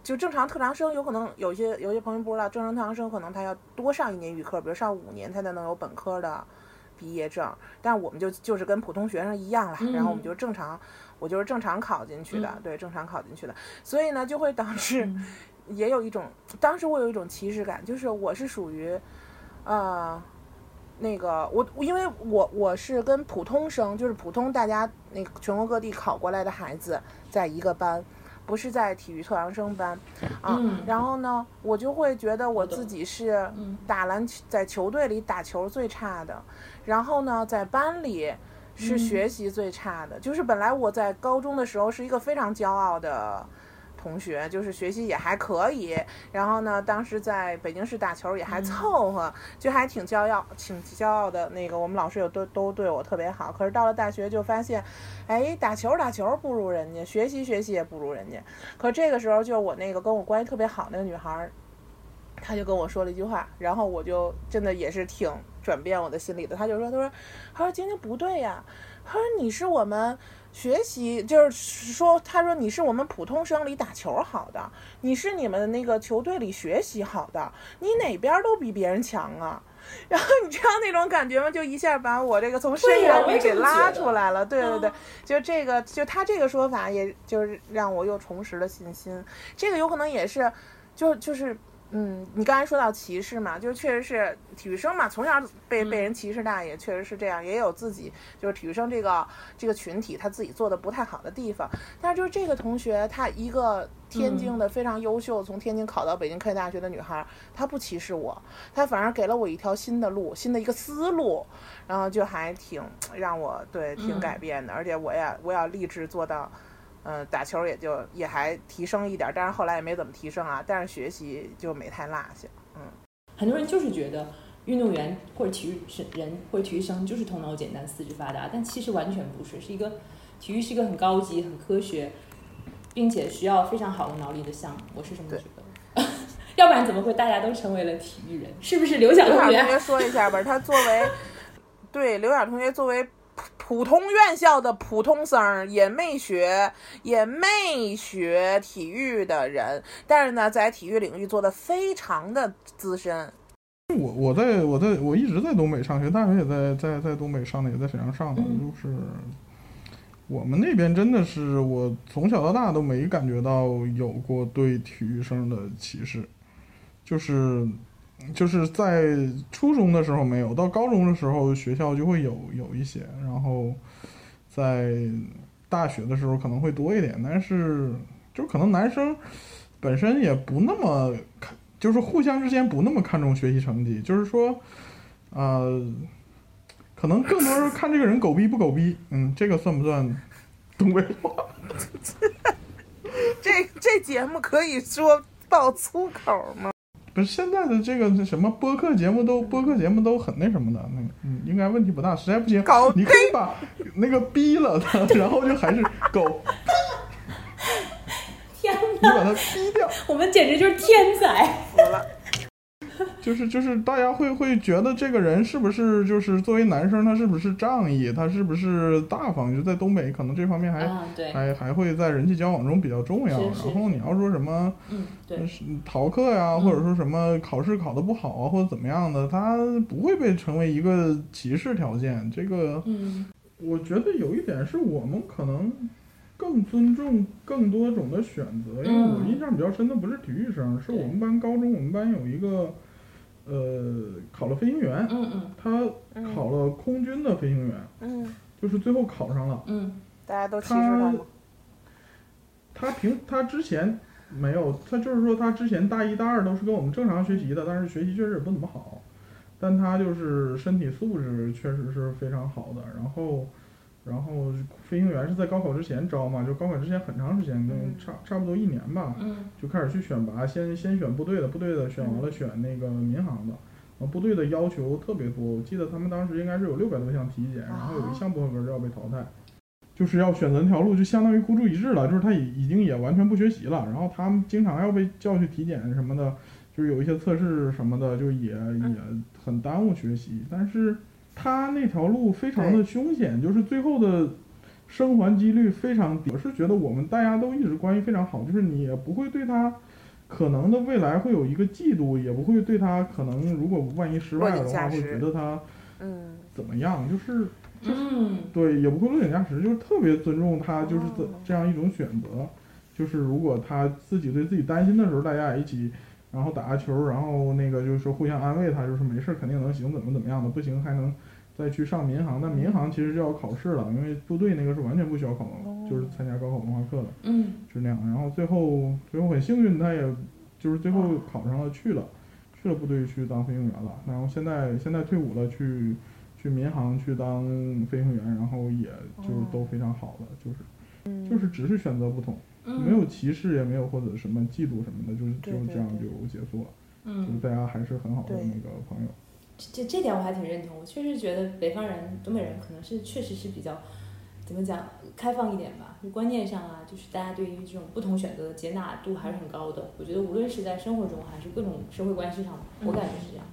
就正常特长生有可能有些有些朋友不知道，正常特长生可能他要多上一年预科，比如上五年他才能有本科的毕业证，但我们就就是跟普通学生一样了，然后我们嗯。就正常，我就是正常考进去的，嗯。对，正常考进去的，所以呢就会导致。嗯也有一种，当时我有一种歧视感，就是我是属于，呃，那个我因为我我是跟普通生，就是普通大家那个全国各地考过来的孩子在一个班，不是在体育特长生班啊。嗯然后呢，我就会觉得我自己是嗯打篮球在球队里打球最差的，然后呢，在班里是嗯学习最差的。就是本来我在高中的时候是一个非常骄傲的同学，就是学习也还可以，然后呢，当时在北京市打球也还嗯凑合，就还挺骄傲，挺骄傲的。那个我们老师有都都对我特别好，可是到了大学就发现，哎，打球打球不如人家，学习学习也不如人家。可这个时候就我那个跟我关系特别好那个女孩儿，她就跟我说了一句话，然后我就真的也是挺转变我的心理的。她就说，她说，她说晶晶不对呀，她说你是我们。学习就是说，他说你是我们普通生里打球好的，你是你们那个球队里学习好的，你哪边儿都比别人强啊。(laughs) 然后你知道那种感觉吗？就一下把我这个从深渊里给拉出来了。对对对嗯，就这个，就他这个说法，也就是让我又重拾了信心。这个有可能也是，就就是。嗯，你刚才说到歧视嘛，就确实是体育生嘛，从小被被人歧视大，也确实是这样，也有自己就是体育生这个这个群体他自己做的不太好的地方。但是就是这个同学，她一个天津的非常优秀，从天津考到北京科技大学的女孩，她不歧视我，她反而给了我一条新的路，新的一个思路，然后就还挺让我对挺嗯改变的，而且我也我要立志做到。嗯，打球也就也还提升一点，但是后来也没怎么提升啊。但是学习就没太落下。嗯很多人就是觉得运动员或者体育生人或者体育生就是头脑简单、四肢发达，但其实完全不是，是一个体育是一个很高级、很科学，并且需要非常好的脑力的项目。我是这么觉得。要不然怎么会大家都成为了体育人？是不是刘晓同学？刘晓同学说一下吧，(laughs) 他作为对刘晓同学作为普普通院校的普通生儿，也没学也没学体育的人，但是呢，在体育领域做的非常的资深。我我在我在我一直在东北上学，大学也在在在东北上的，也在沈阳上的，嗯就是我们那边真的是我从小到大都没感觉到有过对体育生的歧视，就是就是在初中的时候没有，到高中的时候学校就会有有一些，然后在大学的时候可能会多一点，但是就可能男生本身也不那么看，就是互相之间不那么看重学习成绩，就是说，呃，可能更多是看这个人狗逼不狗逼，嗯，这个算不算东北话？(laughs) 这这节目可以说爆粗口吗？不是现在的这个什么播客节目都播客节目都很那什么的，那嗯应该问题不大，实在不行搞你可以把那个逼了他，(laughs) 然后就还是狗，(laughs) 天你把它逼掉，我们简直就是天才！就是就是大家会会觉得这个人是不是就是作为男生他是不是仗义，他是不是大方？就在东北可能这方面还、啊，还还会在人际交往中比较重要。然后你要说什么是逃课呀，嗯或者说什么考试考得不好啊，或者怎么样的，他不会被成为一个歧视条件。这个嗯我觉得有一点是我们可能更尊重更多种的选择，因为我嗯印象比较深的不是体育生，是我们班高中我们班有一个呃考了飞行员，嗯嗯他考了空军的飞行员，嗯，就是最后考上了。嗯大家都歧视他吗？他平他之前没有，他就是说他之前大一大二都是跟我们正常学习的，但是学习确实也不怎么好，但他就是身体素质确实是非常好的。然后，然后飞行员是在高考之前招嘛，就高考之前很长时间，跟嗯差差不多一年吧，嗯就开始去选拔，先先选部队的，部队的选完了选那个民航的。然后部队的要求特别多，我记得他们当时应该是有六百多项体检，然后有一项不合格就要被淘汰。就是要选择那条路，就相当于孤注一掷了。就是他已已经也完全不学习了，然后他们经常要被叫去体检什么的，就是有一些测试什么的，就也也很耽误学习。但是他那条路非常的凶险，就是最后的生还几率非常低。我是觉得我们大家都一直关系非常好，就是你也不会对他可能的未来会有一个嫉妒，也不会对他可能如果万一失败了的话，会觉得他嗯，怎么样，就是嗯，对，也不会落井下石，就是特别尊重他，就是这哦。这样一种选择。就是如果他自己对自己担心的时候，大家也一起，然后打个球，然后那个就是说互相安慰他，就是没事儿肯定能行，怎么怎么样的，不行还能再去上民航。但民航其实就要考试了，因为部队那个是完全不需要考，就是参加高考文化课的，嗯，就那样。然后最后最后很幸运，他也就是最后考上了，去了，去了部队去当飞行员了。然后现在现在退伍了，去去民航去当飞行员，然后也就是都非常好的，就是就是只是选择不同。嗯没有歧视，也没有或者什么嫉妒什么的，就是就这样就结束了，就是嗯，大家还是很好的那个朋友。这这点我还挺认同。我确实觉得北方人、东北人可能是确实是比较怎么讲开放一点吧，就观念上啊，就是大家对于这种不同选择的接纳度还是很高的。我觉得无论是在生活中还是各种社会关系上，我感觉是这样。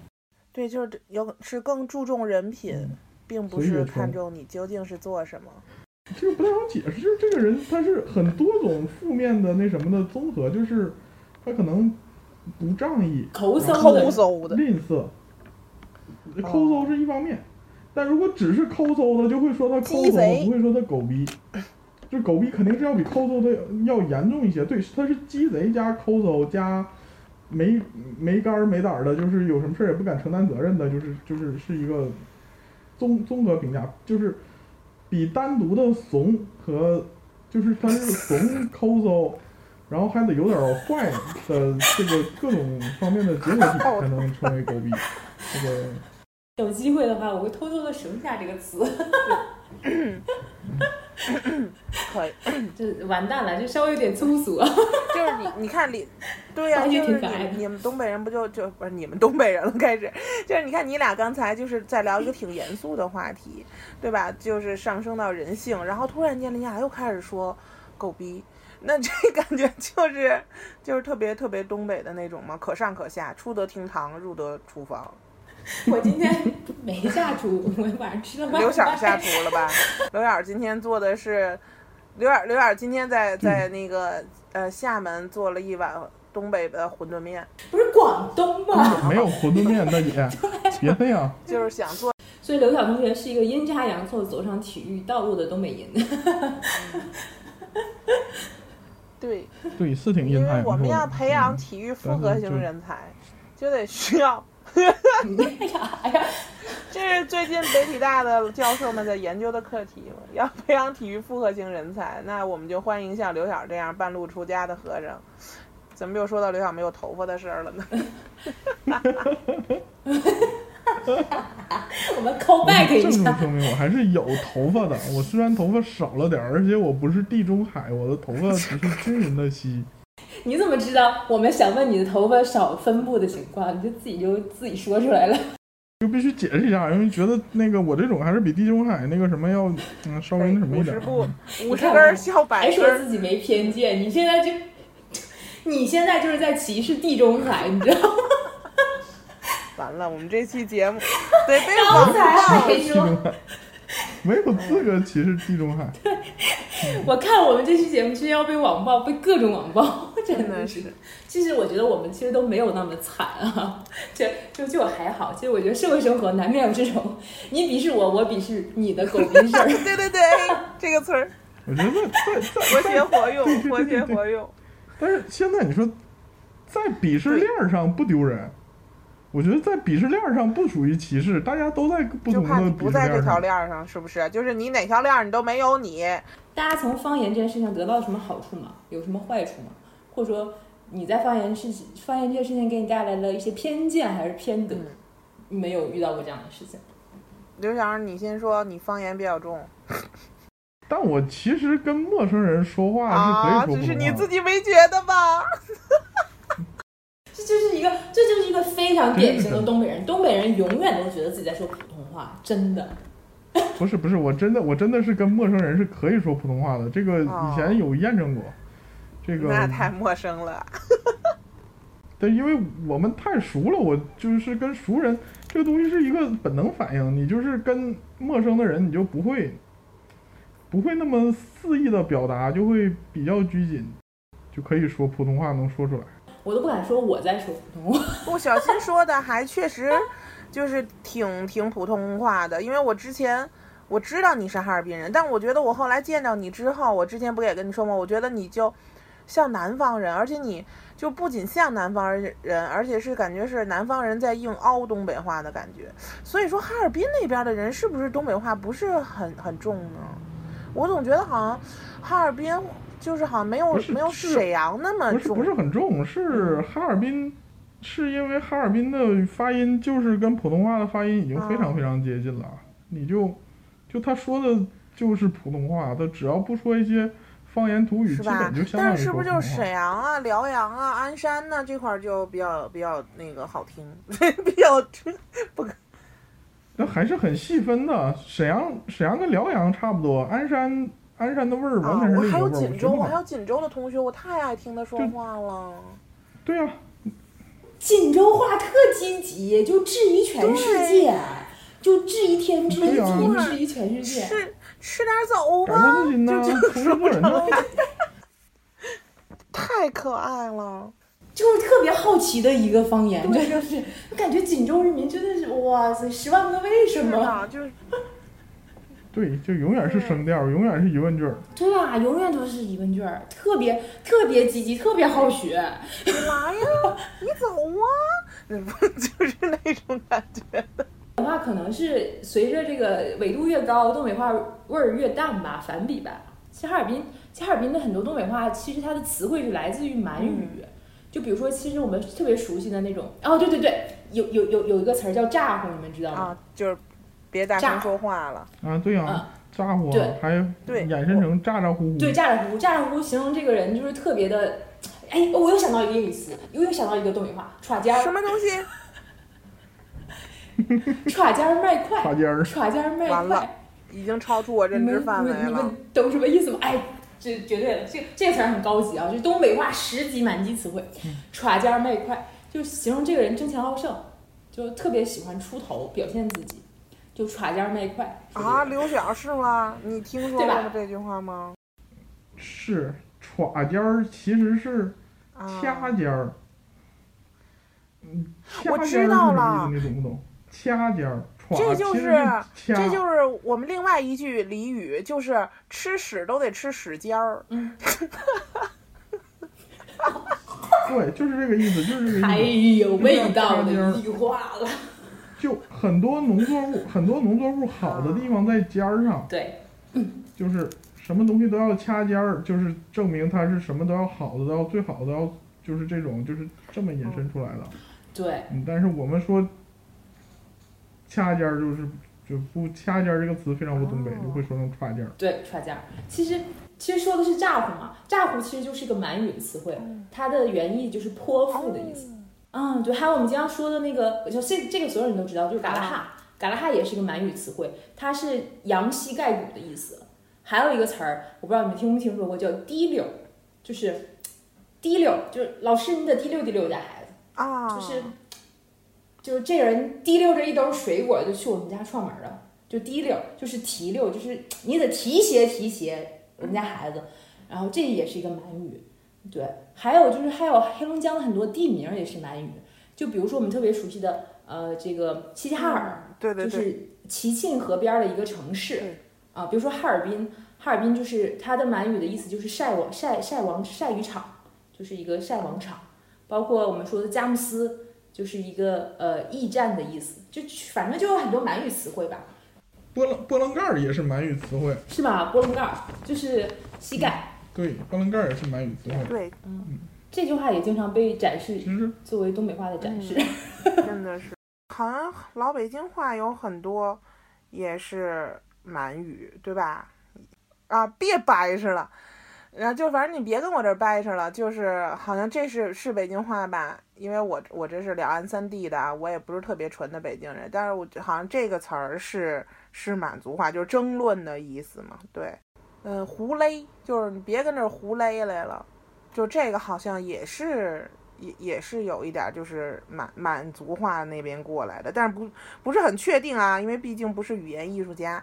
对，就是这有是更注重人品，嗯并不是看重你究竟是做什么。(laughs) 这个不太好解释，就是这个人他是很多种负面的那什么的综合，就是他可能不仗义、抠搜抠的，搜的，吝啬，抠搜是一方面，但如果只是抠搜的，就会说他抠搜，不会说他狗逼。就狗逼肯定是要比抠搜的要严重一些，对，他是鸡贼加抠搜加没没肝儿没胆儿的，就是有什么事儿也不敢承担责任的，就是就是是一个综综合评价，就是比单独的怂和就是他是怂抠搜，然后还得有点儿坏的这个各种方面的结合体 (laughs) 才能成为狗逼。这个有机会的话，我会偷偷的省下这个词。(coughs) 可以，这完蛋了，就稍微有点粗俗啊。(laughs) 就是你你看李，对呀、就是你你们东北人不就就不是你们东北人了开始，就是你看你俩刚才就是在聊一个挺严肃的话题，对吧？就是上升到人性，然后突然间你俩又开始说狗逼。那这感觉就是就是特别特别东北的那种嘛，可上可下，出得厅堂，入得厨房。(laughs) 我今天没下厨，我晚上吃了外刘晓下厨了吧？刘晓今天做的是，刘晓刘晓今天在在那个呃厦门做了一碗东北的馄饨面，不是广东吗？没有馄饨面大姐别那样。(laughs) (laughs) 就是想做所以刘晓同学是一个阴差阳错走上体育道路的东北人。对，对，是挺因阴差阳错的。为我们要培养嗯体育复合型人才，就得需要。哎 (laughs) 呀这是最近北体大的教授们在研究的课题，要培养体育复合型人才，那我们就欢迎像刘晓这样半路出家的和尚。怎么又说到刘晓没有头发的事儿了呢？我们 call back 一郑重下。声明，我还是有头发的。我虽然头发少了点儿，而且我不是地中海，我的头发只是均匀的稀。(laughs) 你怎么知道我们想问你的头发少分布的情况？你就自己就自己说出来了。(laughs) 就必须解释一下，因为觉得那个我这种还是比地中海那个什么要嗯稍微那什么一点儿。五十步嗯，五十根儿笑百还。说自己没偏见，你现在就，你现在就是在歧视地中海，你知道吗？(laughs) 完了，我们这期节目得被刚网才还地中说，海没有资格歧视地中海。(laughs) 对我看我们这期节目居然要被网暴，被各种网暴，真 (laughs) 真的的是是。其实我觉得我们其实都没有那么惨啊，(laughs) 这就就还好。其实我觉得社会生活难免有这种你鄙视我，我鄙视你的狗逼事儿。对对对，这个词儿我觉得在在活学活用活学活用。但是现在你说，在鄙视链儿上不丢人，我觉得在鄙视链儿上不属于歧视，大家都在不就怕你同的鄙视不在这条链儿上。是不是？就是你哪条链儿你都没有你，大家从方言这件事情得到什么好处吗？有什么坏处吗？或者说你在方言事情方言这件事情给你带来了一些偏见还是偏德？嗯你没有遇到过这样的事情？刘翔，你先说，你方言比较重 (laughs) 但我其实跟陌生人说话啊，是可以说普通话的。只是你自己没觉得吧？(laughs) 这就是一个，这就是一个非常典型的东北人。东北人永远都觉得自己在说普通话，真的。不是不是，我真的我真的是跟陌生人是可以说普通话的，这个以前有验证过。这个那太陌生了。(laughs) 对因为我们太熟了，我就是跟熟人这个东西是一个本能反应，你就是跟陌生的人，你就不会不会那么肆意的表达，就会比较拘谨，就可以说普通话能说出来。我都不敢说我在说普通话。(laughs) 不小心说的还确实就是挺挺普通话的，因为我之前我知道你是哈尔滨人，但我觉得我后来见到你之后，我之前不也跟你说吗？我觉得你就像南方人，而且你就不仅像南方人，而且是感觉是南方人在硬凹东北话的感觉。所以说哈尔滨那边的人是不是东北话不是很很重呢？我总觉得好像哈尔滨就是好像没有没有沈阳那么重，不是不是很重，是哈尔滨，是因为哈尔滨的发音就是跟普通话的发音已经非常非常接近了，你就就他说的就是普通话，他只要不说一些方言土语，基本就？相当于但是是不是就沈阳啊、辽阳啊、鞍山呢、这块儿就比较比较那个好听，(laughs) 比较不那还是很细分的。沈阳沈阳跟辽阳差不多，鞍山鞍山的味儿完啊！全是我还有另一个味儿。锦州，我还有锦州的同学，我太爱听他说话了。对呀、锦州话特积极，就质疑全世界，就质疑天，质疑对啊地，质疑全世界。吃吃点走吧就重新做人呐。太可爱了。就是特别好奇的一个方言，真的是，感觉锦州人民真的是哇塞，十万个为什么？就是对，就永远是声调，永远是疑问句儿。对啊，永远都是疑问句儿，特别特别积极，特别好学。你来呀，你走啊，那 (laughs) 不 (laughs) 就是那种感觉？的话，可能是随着这个纬度越高，东北话味儿越淡吧，反比吧。其实哈尔滨，其实哈尔滨的很多东北话，其实它的词汇是来自于满语。就比如说，其实我们特别熟悉的那种，哦，对对对，有有有有一个词儿叫咋呼，你们知道吗？啊，就是别大炸声说话了。啊，对啊、嗯咋呼啊对，还对衍生成咋咋呼呼。对，咋咋呼呼，咋咋呼呼形容这个人就是特别的，哎，我又想到一个英语词，我又想到一个东北话，耍尖儿，什么东西？(laughs) 耍尖儿卖 (laughs) 快，耍尖儿，歘尖儿卖完了快，已经超出我你认知们你们你范围了们。懂什么意思吗？哎，这绝对了，这这个词儿很高级啊，就是东北话十级满级词汇，耍尖儿卖快，就是形容这个人争强好胜，就特别喜欢出头，表现自己，就耍尖儿卖快啊，刘晓是吗？你听说过这句话吗？是耍尖儿，其实是啊，掐尖儿。嗯，我知掐尖儿是什么道了意思？你懂不懂？掐尖儿，这就是，这就是我们另外一句俚语，就是吃屎都得吃屎尖儿。(laughs) 对，就是这个意思，就是这个太意思。有味道的一句话了。就很多农作物，很多农作物好的地方在尖儿上，对，就是什么东西都要掐尖儿，就是证明它是什么都要好的，都要最好的，要就是这种，就是这么引申出来的。对，嗯，但是我们说掐尖儿，就是就不掐尖儿这个词非常不东北，哦就会说成歘尖儿。对，歘尖儿。其实其实说的是咋呼嘛，咋呼其实就是一个满语的词汇，它的原意就是泼妇的意思。嗯，对，还有我们经常说的那个，就这这个所有人都知道，就是嘎拉哈，嘎拉哈也是一个满语词汇，它是扬膝盖骨的意思。还有一个词儿，我不知道你们听没听说过，叫滴溜，就是滴溜，就是老师你得滴溜滴溜我家孩子。啊，就是就是这人提溜着一兜水果就去我们家串门了，就提溜，就是提溜，就是你得提携提携我们家孩子，然后这也是一个满语，对，还有就是还有黑龙江的很多地名也是满语，就比如说我们特别熟悉的呃这个齐齐哈尔，就对对对，是齐庆河边儿的一个城市。对。啊，比如说哈尔滨，哈尔滨就是它的满语的意思就是晒网晒晒网晒渔场，就是一个晒网场，包括我们说的佳木斯，就是一个呃驿站的意思，就反正就有很多满语词汇吧，波浪波浪盖儿也是满语词汇，是吧？波浪盖儿就是膝盖，对，波棱盖儿也是满语词汇。对，这句话也经常被展示作为东北话的展示。(laughs) 真的是，好像老北京话有很多也是满语，对吧？啊，别掰扯了，然后就反正你别跟我这儿掰扯了，就是好像这是是北京话吧？因为我我这是两岸三地的啊，我也不是特别纯的北京人，但是我好像这个词儿是是满族话，就是争论的意思嘛，对，嗯，胡勒就是你别跟这儿胡勒来了，就这个好像也是也也是有一点儿就是满满族话那边过来的，但是不不是很确定啊，因为毕竟不是语言艺术家。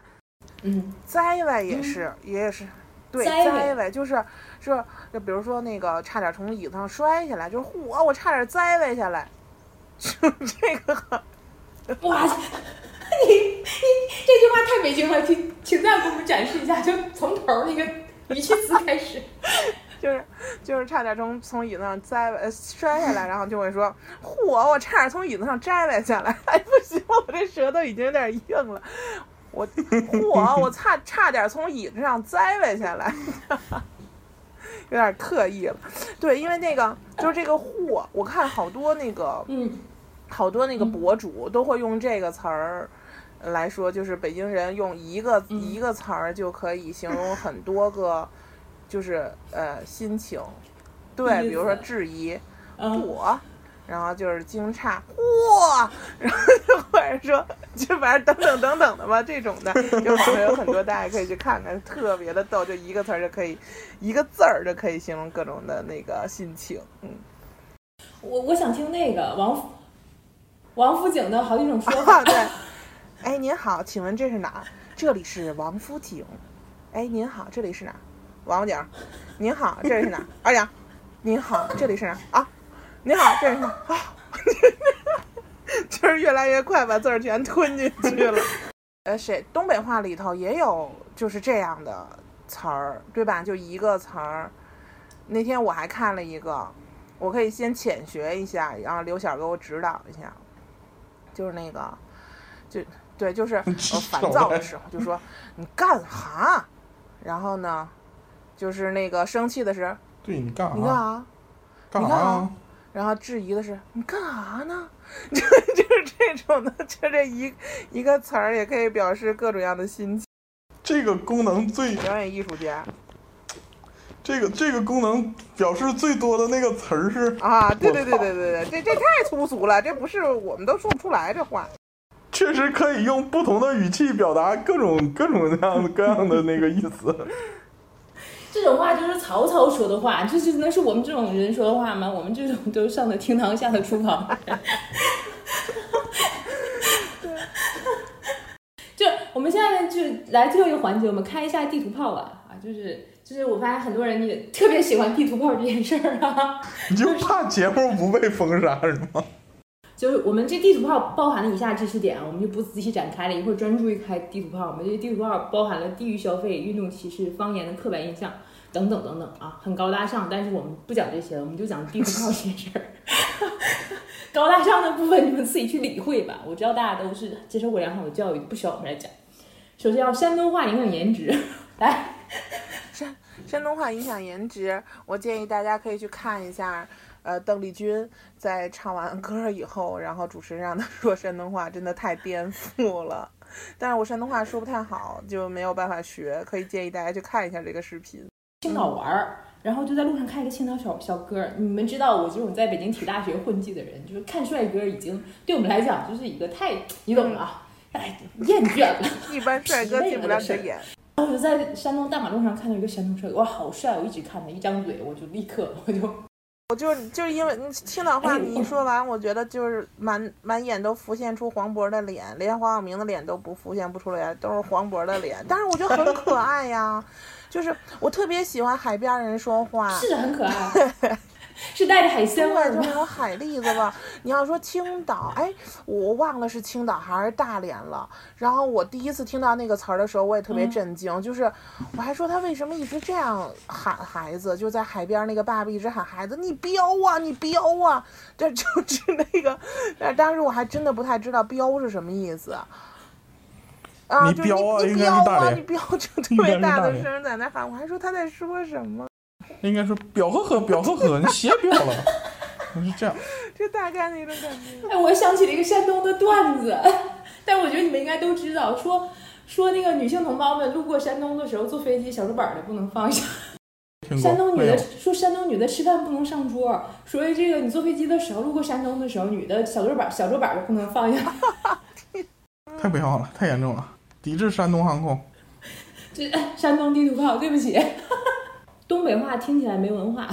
嗯，栽歪也是，也是，对，栽歪栽歪就是是，就比如说那个差点从椅子上摔下来，就是嚯，我差点栽歪下来，(laughs) 就这个哇，(laughs) 你你这句话太北京了，请请再给我们展示一下，就从头儿那个语气词开始。(laughs) 就是就是差点从从椅子上栽呃摔下来，然后就会说嚯，我差点从椅子上摘了下来，(laughs) 哎不行，我这舌头已经有点硬了，我嚯，我差差点从椅子上栽了下来，有点刻意了。对，因为那个就是这个嚯，我看好多那个嗯，好多那个博主都会用这个词儿。来说，就是北京人用一个、嗯。一个词儿就可以形容很多个，就是呃心情，对，比如说质疑，嗯，然后就是惊诧，嚯，然后就或者说就反正等等等等的吧，这种的，就网上有很多，大家可以去看看，特别的逗，就一个词儿就可以，一个字儿就可以形容各种的那个心情，嗯，我我想听那个王府王府井的好几种说法。啊，对，哎，您好，请问这是哪儿？这里是王府井。哎，您好，这里是哪儿？王府井。您好，这里是哪儿？二阳。您好，这里是哪儿？啊，您好，这里是哪儿？啊，就是越来越快，把字儿全吞进去了。呃，谁东北话里头也有就是这样的词儿，对吧？就一个词儿。那天我还看了一个，我可以先浅学一下，然后刘晓给我指导一下，就是那个，就对，就是呃烦躁的时候就说你干哈，然后呢，就是那个生气的时候对你干你干啥？干啥？然后质疑的是你干啥呢？(laughs) 就 (laughs) 就是这种的，就这一一个词儿也可以表示各种样的心情。这个功能最表演艺术家这个这个功能表示最多的那个词儿是，啊，对对对对对对，这这太粗俗了，这不是我们都说不出来这话。确实可以用不同的语气表达各种各种各样各样的那个意思。这种话就是曹操说的话，这是能是我们这种人说的话吗？我们这种都上的厅堂，下的厨房。(laughs) 就我们现在就来最后一个环节，我们开一下地图炮吧啊，就是就是我发现很多人也特别喜欢地图炮这件事儿啊，你就怕节目不被封杀是吗？就是我们这地图炮包含了以下知识点，我们就不仔细展开了，一会儿专注于开地图炮。我们这地图炮包含了地域消费、运动歧视、方言的刻板印象等等等等啊，很高大上。但是我们不讲这些了，我们就讲地图炮这件事儿。高大上的部分你们自己去理会吧。我知道大家都是接受过良好的教育，不需要我们来讲。首先要山东话影响颜值，来，山山东话影响颜值，我建议大家可以去看一下。呃，邓丽君在唱完歌以后，然后主持人让她 (laughs) 说山东话，真的太颠覆了。但是我山东话说不太好，就没有办法学，可以建议大家去看一下这个视频。青岛玩儿，然后就在路上看一个青岛小小哥儿。你们知道我这种在北京体大学混迹的人，就是看帅哥已经对我们来讲就是一个太你懂的啊，哎厌倦了。(laughs) 一般帅哥进不了你的眼。然后我就在山东大马路上看到一个山东帅哥，哇，好帅！我一直看他，一张嘴我就立刻我就我就是就是因为你青岛话，哎你一说完，我觉得就是满满眼都浮现出黄渤的脸，连黄晓明的脸都不浮现不出来，都是黄渤的脸。但是我觉得很可爱呀，(laughs) 就是我特别喜欢海边人说话，是很可爱，(laughs) (laughs) 是带着海鲜味，儿吗就那？种海蛎子味儿。你要说青岛，哎，我忘了是青岛还是大连了。然后我第一次听到那个词儿的时候，我也特别嗯震惊，就是我还说他为什么一直这样喊孩子，就在海边那个爸爸一直喊孩子，你彪啊，你彪啊，这 (laughs) 就是那个。但当时我还真的不太知道彪是什么意思。啊，你就是你彪啊你彪啊，你彪，(laughs) 就特别大的声在那喊，我还说他在说什么。应该说表呵呵表呵呵，你写表了，是这样。(laughs) 就大概那种感觉。哎，我想起了一个山东的段子，(laughs) 但我觉得你们应该都知道，说说那个女性同胞们路过山东的时候，坐飞机小桌板儿的不能放下。(laughs) 听过山东女的？说山东女的吃饭不能上桌，所以这个你坐飞机的时候路过山东的时候，女的小桌板小桌板儿都不能放下。太不要了，太严重了，抵制山东航空。这山东地图炮，对不起，东北话听起来没文化。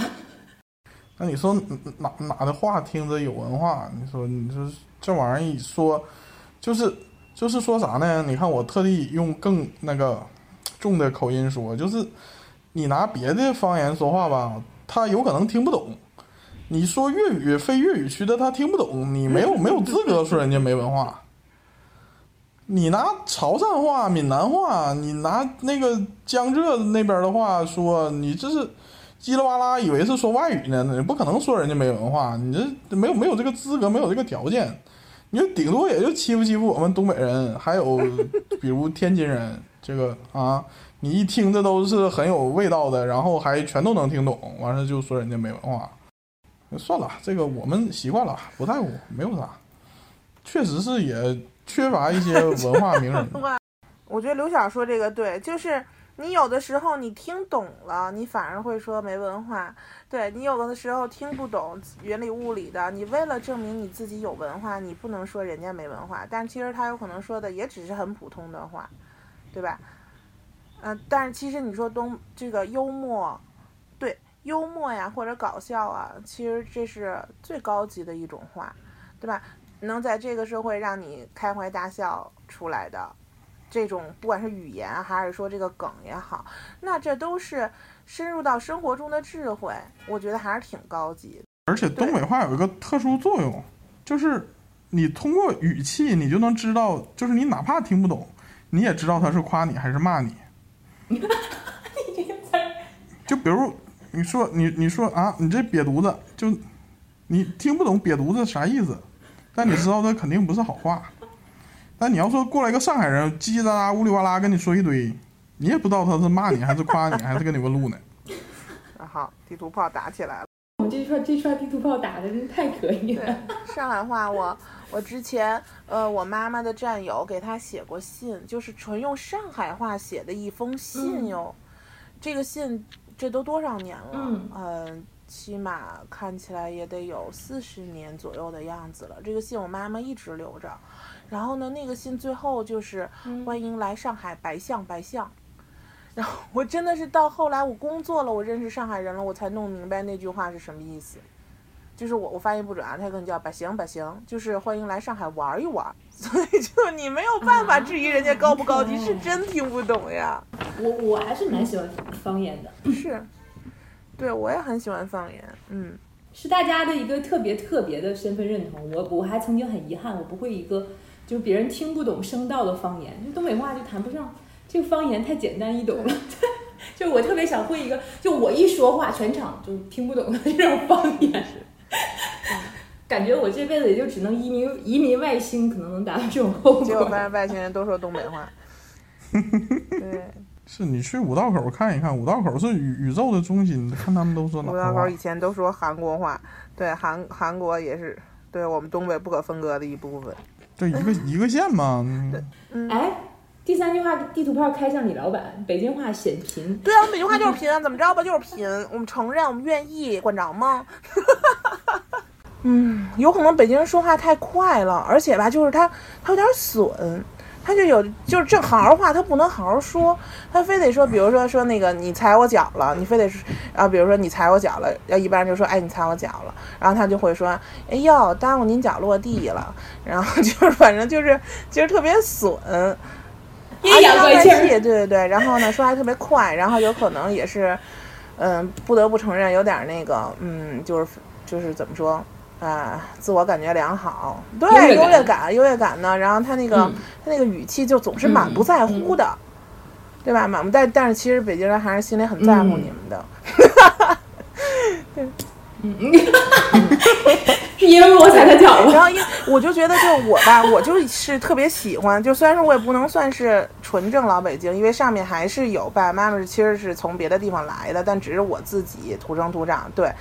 (laughs) 那你说哪哪的话听着有文化？你说你说这玩意儿一说，就是就是说啥呢？你看我特地用更那个重的口音说，就是你拿别的方言说话吧，他有可能听不懂。你说粤语非粤语区的他听不懂，你没有没有资格说人家没文化。你拿潮汕话、闽南话，你拿那个江浙那边的话说，你这是叽里哇啦以为是说外语呢？你不可能说人家没文化，你这没有没有这个资格，没有这个条件，你就顶多也就欺负欺负我们东北人，还有比如天津人，这个啊，你一听这都是很有味道的，然后还全都能听懂，完了就说人家没文化。算了，这个我们习惯了，不在乎，没有啥。确实是也缺乏一些文化名人。(laughs) 我觉得刘晓说这个对，就是你有的时候你听懂了，你反而会说没文化；对你有的时候听不懂原理物理的，你为了证明你自己有文化，你不能说人家没文化，但其实他有可能说的也只是很普通的话，对吧？嗯，但是其实你说东这个幽默，对。幽默呀，或者搞笑啊，其实这是最高级的一种话，对吧？能在这个社会让你开怀大笑出来的，这种不管是语言还是说这个梗也好，那这都是深入到生活中的智慧，我觉得还是挺高级。而且东北话有一个特殊作用，就是你通过语气，你就能知道，就是你哪怕听不懂，你也知道他是夸你还是骂你。你这个词儿，就比如。你说你你说啊，你这瘪犊子就，你听不懂瘪犊子啥意思，但你知道这肯定不是好话。但你要说过来一个上海人叽叽喳喳呜里哇啦跟你说一堆，你也不知道他是骂你还是夸你还是跟你问路呢。好，地图炮打起来了。我们这串这串地图炮打的真太可以了。上海话，我我之前呃，我妈妈的战友给她写过信，就是纯用上海话写的一封信哟。这个信。这都多少年了？嗯，起码看起来也得有四十年左右的样子了。这个信我妈妈一直留着，然后呢，那个信最后就是欢迎来上海白象白象。(laughs) 然后我真的是到后来我工作了，我认识上海人了，我才弄明白那句话是什么意思。就是我我发音不准啊，他可能叫百行百行，就是欢迎来上海玩一玩。(laughs) 所以就你没有办法质疑人家高不高级，是真听不懂呀。我我还是蛮喜欢方言的，是，对我也很喜欢方言，嗯，是大家的一个特别特别的身份认同。我我还曾经很遗憾，我不会一个就是别人听不懂声道的方言，就东北话就谈不上，这个方言太简单易懂了。(laughs) 就我特别想会一个，就我一说话全场就听不懂的这种方言。(laughs) 感觉我这辈子也就只能移民移民外星，可能能达到这种后果。结果发现外星人都说东北话。(laughs) 对，是你去五道口看一看，五道口是宇宇宙的中心，看他们都说哪五道口以前都说韩国话，对韩韩国也是对我们东北不可分割的一部分。对，一个 (laughs) 一个县嘛。对，哎，第三句话，地图炮开向李老板，北京话显贫。对啊，我们北京话就是贫，怎么着吧，就是贫。(laughs) 我们承认，我们愿意，管着吗？(laughs) 嗯，有可能北京人说话太快了，而且吧，就是他他有点损，他就有就是正好好话他不能好好说，他非得说，比如说说那个你踩我脚了，你非得说，然后比如说你踩我脚了，要一般人就说哎你踩我脚了，然后他就会说哎呦耽误您脚落地了，然后就是 (laughs) 反正就是就是特别损，阴阳怪气，对对对，然后呢说话特别快，然后有可能也是，嗯，不得不承认有点那个，嗯，就是就是怎么说？啊，自我感觉良好，对优越感，优越感呢？然后他那个他那个语气就总是满不在乎的，对吧？满不在，但是其实北京人还是心里很在乎你们的。(laughs) 对，嗯，(laughs) 是因为我踩他脚了。(laughs) 然后因我就觉得，就我吧，我就是特别喜欢。就虽然说我也不能算是纯正老北京，因为上面还是有爸爸妈妈是其实是从别的地方来的，但只是我自己土生土长。对。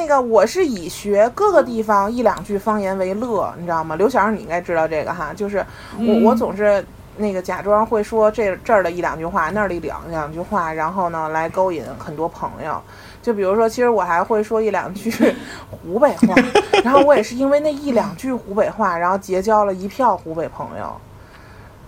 那个我是以学各个地方一两句方言为乐，你知道吗？刘小你应该知道这个哈，就是我我总是那个假装会说这这儿的一两句话，那儿的两两句话，然后呢来勾引很多朋友。就比如说，其实我还会说一两句湖北话，(laughs) 然后我也是因为那一两句湖北话，然后结交了一票湖北朋友。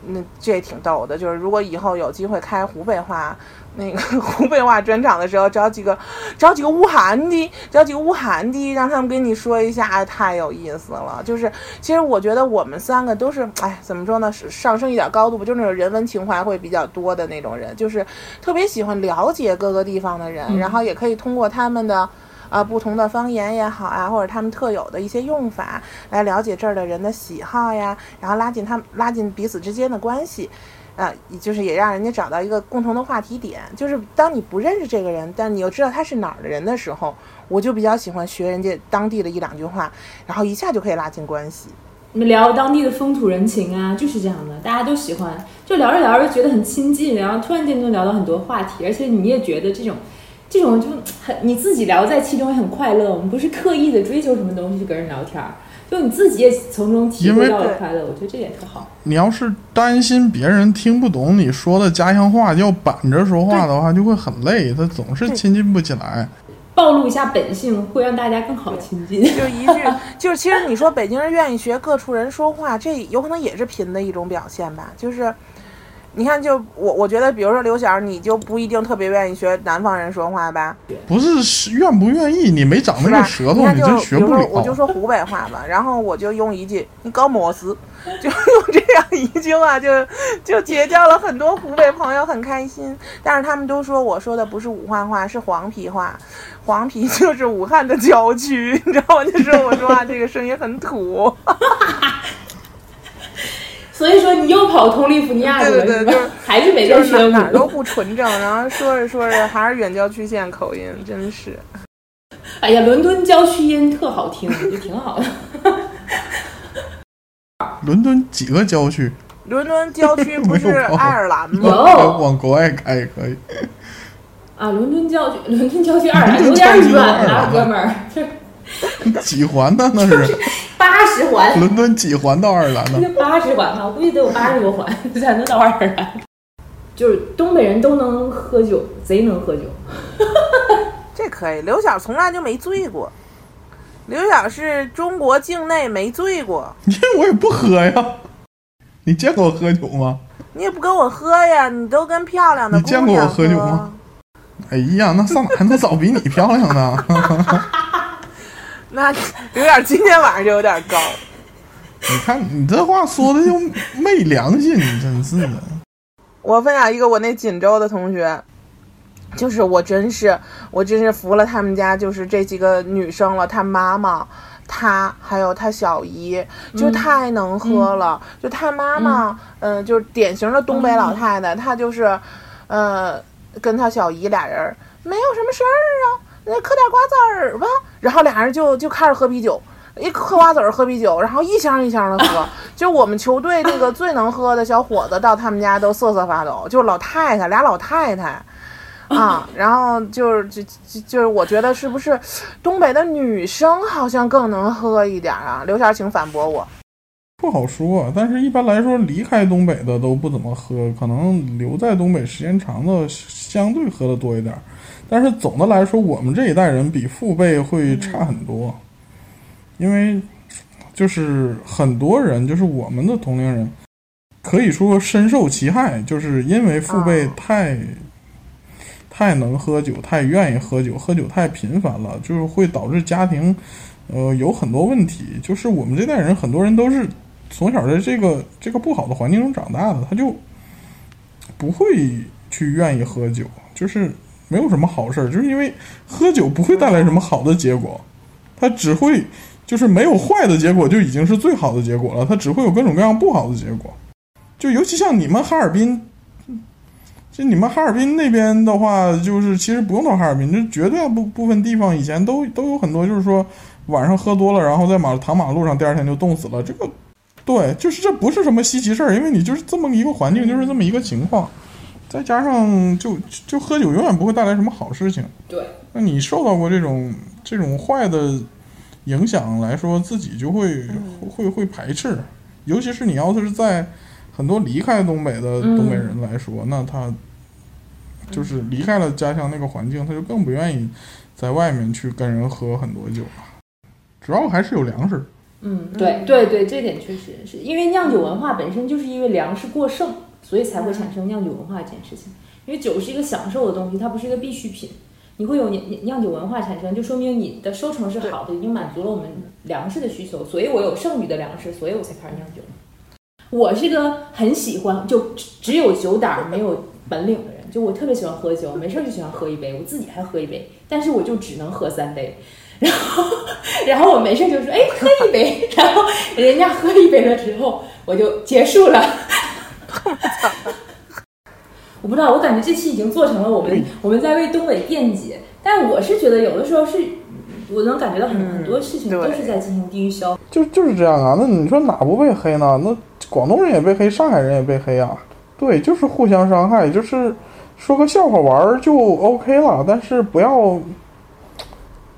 那这也挺逗的，就是如果以后有机会开湖北话那个 (laughs) 湖北话专场的时候，找几个找几个武汉的，找几个武汉的，让他们跟你说一下，哎太有意思了。就是其实我觉得我们三个都是，哎，怎么说呢？是上升一点高度吧，就是那种人文情怀会比较多的那种人，就是特别喜欢了解各个地方的人，嗯然后也可以通过他们的。啊，不同的方言也好啊，或者他们特有的一些用法，来了解这儿的人的喜好呀，然后拉近他们拉近彼此之间的关系，啊，也就是也让人家找到一个共同的话题点。就是当你不认识这个人，但你又知道他是哪儿的人的时候，我就比较喜欢学人家当地的一两句话，然后一下就可以拉近关系。你们聊当地的风土人情啊，就是这样的，大家都喜欢，就聊着聊着觉得很亲近，然后突然间就聊到很多话题，而且你也觉得这种，这种就很你自己聊在其中也很快乐。我们不是刻意的追求什么东西去跟人聊天儿，就你自己也从中体会到了快乐，我觉得这点特好。你要是担心别人听不懂你说的家乡话，要板着说话的话，就会很累，他总是亲近不起来。暴露一下本性，会让大家更好亲近。(laughs) 就一句，就是其实你说北京人愿意学各处人说话，这有可能也是贫的一种表现吧。就是，你看，就我我觉得，比如说刘晓，你就不一定特别愿意学南方人说话吧，不是是愿不愿意，你没长那？个舌头，你就真学不比如说，我就。说湖北话吧，然后我就用一句“你搞么事”，就用这样一句话，就就结交了很多湖北朋友，很开心。但是他们都说我说的不是武汉话，是黄皮话。黄皮就是武汉的郊区，你知道吗？就说我说话这个声音很土。所以说你又跑通利福尼亚去了，对对对还是没就是在学哪哪儿都。不纯正，然后说着说着还是远郊区县口音，真是。哎呀，伦敦郊区音特好听，(laughs) 就挺好的。(laughs) 伦敦几个郊区？伦敦郊区不是爱尔兰 (laughs) 有吗？往国外开也可以。啊，伦敦郊区，伦敦郊区爱尔兰有点远啊，哥们儿，这 (laughs) 几环呢？那是 (laughs) 八十环，伦敦几环到爱尔兰呢？(laughs) 八十环吧，我估计得有八十多环才能到爱尔兰。就是东北人都能喝酒，贼能喝酒。这可以。刘晓从来就没醉过，刘晓是中国境内没醉过。因为我也不喝呀。你见过我喝酒吗？你也不跟我喝呀，你都跟漂亮的你姑娘见过我喝酒吗？哎呀，那上哪还能找比你漂亮的？那有点今天晚上就有点高。你看你这话说的就没良心，真是的。(laughs) 我分享一个我那锦州的同学，就是我真是我真是服了他们家就是这几个女生了，她妈妈。她还有她小姨，就嗯太能喝了。就她妈妈，嗯、就是典型的东北老太太，她就是，呃，跟她小姨俩人没有什么事儿啊，那嗑点瓜子儿吧。然后俩人就就开始喝啤酒，一嗑瓜子儿喝啤酒，然后一箱一箱的喝。(laughs) 就我们球队那个最能喝的小伙子到他们家都瑟瑟发抖，就是老太太俩老太太。啊，然后就是就就就是，我觉得是不是东北的女生好像更能喝一点啊？刘霞，请反驳我。不好说，但是一般来说，离开东北的都不怎么喝，可能留在东北时间长的相对喝的多一点儿。但是总的来说，我们这一代人比父辈会差很多，因为就是很多人，就是我们的同龄人，可以说深受其害，就是因为父辈啊。太、太能喝酒，太愿意喝酒，喝酒太频繁了，就是会导致家庭呃有很多问题。就是我们这代人，很多人都是从小在这个这个不好的环境中长大的，他就不会去愿意喝酒，就是没有什么好事儿，就是因为喝酒不会带来什么好的结果，它只会就是没有坏的结果就已经是最好的结果了，它只会有各种各样不好的结果。就尤其像你们哈尔滨，就你们哈尔滨那边的话，就是其实不用到哈尔滨，就绝大部部分地方以前都都有很多，就是说晚上喝多了，然后在马躺马路上，第二天就冻死了。这个对，就是这不是什么稀奇事儿，因为你就是这么一个环境，就是这么一个情况，再加上就就喝酒永远不会带来什么好事情。对，那你受到过这种这种坏的影响来说，自己就会会会排斥，尤其是你要是在很多离开东北的东北人来说，那他就是离开了家乡那个环境，他就更不愿意在外面去跟人喝很多酒。了。主要还是有粮食，嗯，对对对，这点确实是。因为酿酒文化本身就是因为粮食过剩，所以才会产生酿酒文化这件事情。因为酒是一个享受的东西，它不是一个必需品。你会有酿酿酒文化产生，就说明你的收成是好的，已经满足了我们粮食的需求，所以我有剩余的粮食，所以我才开始酿酒。我是个很喜欢就只有酒胆没有本领的人，就我特别喜欢喝酒，没事就喜欢喝一杯，我自己还喝一杯，但是我就只能喝三杯。然后，然后我没事就说，哎，喝一杯。然后人家喝一杯了之后，我就结束了。(laughs) 我不知道，我感觉这期已经做成了我们我们在为东北辩解，但我是觉得有的时候是，我能感觉到很很多事情都是在进行地域消。就就是这样啊，那你说哪不被黑呢？那广东人也被黑，上海人也被黑啊。对，就是互相伤害，就是说个笑话玩儿就 OK 了，但是不要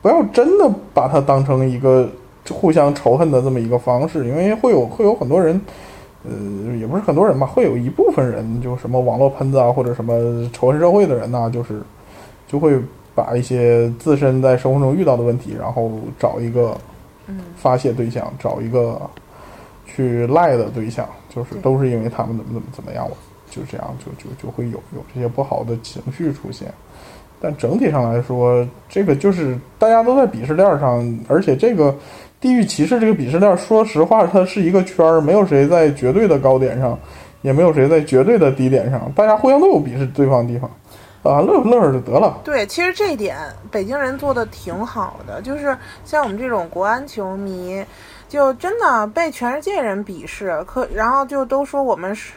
不要真的把它当成一个互相仇恨的这么一个方式，因为会有会有很多人，呃，也不是很多人吧，会有一部分人就什么网络喷子啊，或者什么仇恨社会的人呐、就是就会把一些自身在生活中遇到的问题，然后找一个发泄对象，找一个去赖的对象，就是都是因为他们怎么怎么怎么样，我就这样就就就会有有这些不好的情绪出现。但整体上来说，这个就是大家都在鄙视链上，而且这个地域歧视这个鄙视链，说实话，它是一个圈儿，没有谁在绝对的高点上，也没有谁在绝对的低点上，大家互相都有鄙视对方的地方，啊，乐呵乐呵就得了。对，其实这一点北京人做的挺好的，就是像我们这种国安球迷，就真的被全世界人鄙视，可然后就都说我们是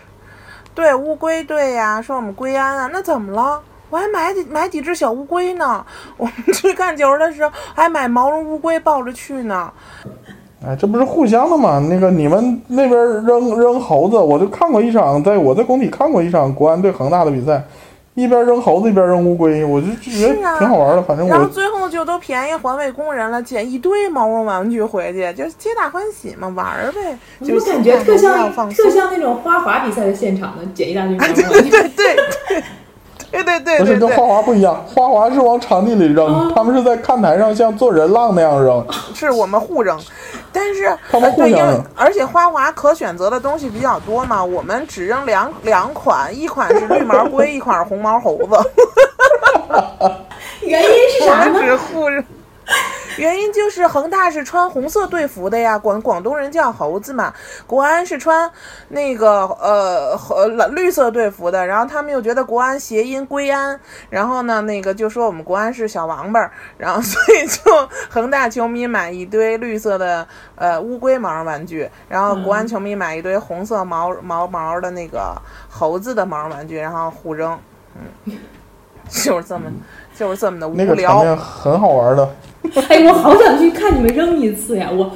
对乌龟队呀、说我们归安啊，那怎么了？我还买几买几只小乌龟呢，(laughs) 我们去看球的时候还买毛绒乌龟抱着去呢。哎，这不是互相的吗？那个你们那边扔扔猴子，我就看过一场，在我在工体看过一场国安对恒大的比赛，一边扔猴子一边扔乌龟，我就觉得挺好玩的。反正然后最后就都便宜环卫工人了，捡一堆毛绒玩具回去，就皆大欢喜嘛，玩儿呗。就我感觉特要像放松特。像那种花滑比赛的现场呢，捡一大堆毛对绒。对对对对对对对对，不是跟花滑不一样，花滑是往场地里扔，他们是在看台上像做人浪那样扔。是我们互扔，(laughs) 但是他们互相扔而且花滑可选择的东西比较多嘛，我们只扔两两款，一款是绿毛龟，一款是红毛猴子，(laughs) 原因是啥呢？我们只互扔。(laughs) 原因就是恒大是穿红色队服的呀，广广东人叫猴子嘛，国安是穿那个呃和绿色队服的，然后他们又觉得国安谐音归安，然后呢那个就说我们国安是小王八儿，然后所以就恒大球迷买一堆绿色的呃乌龟毛玩具，然后国安球迷买一堆红色毛毛毛的那个猴子的毛玩具，然后互扔，嗯，(laughs) 就是这么就是这么的无那个场。面很好玩的。(laughs) 哎，我好想去看你们扔一次呀！我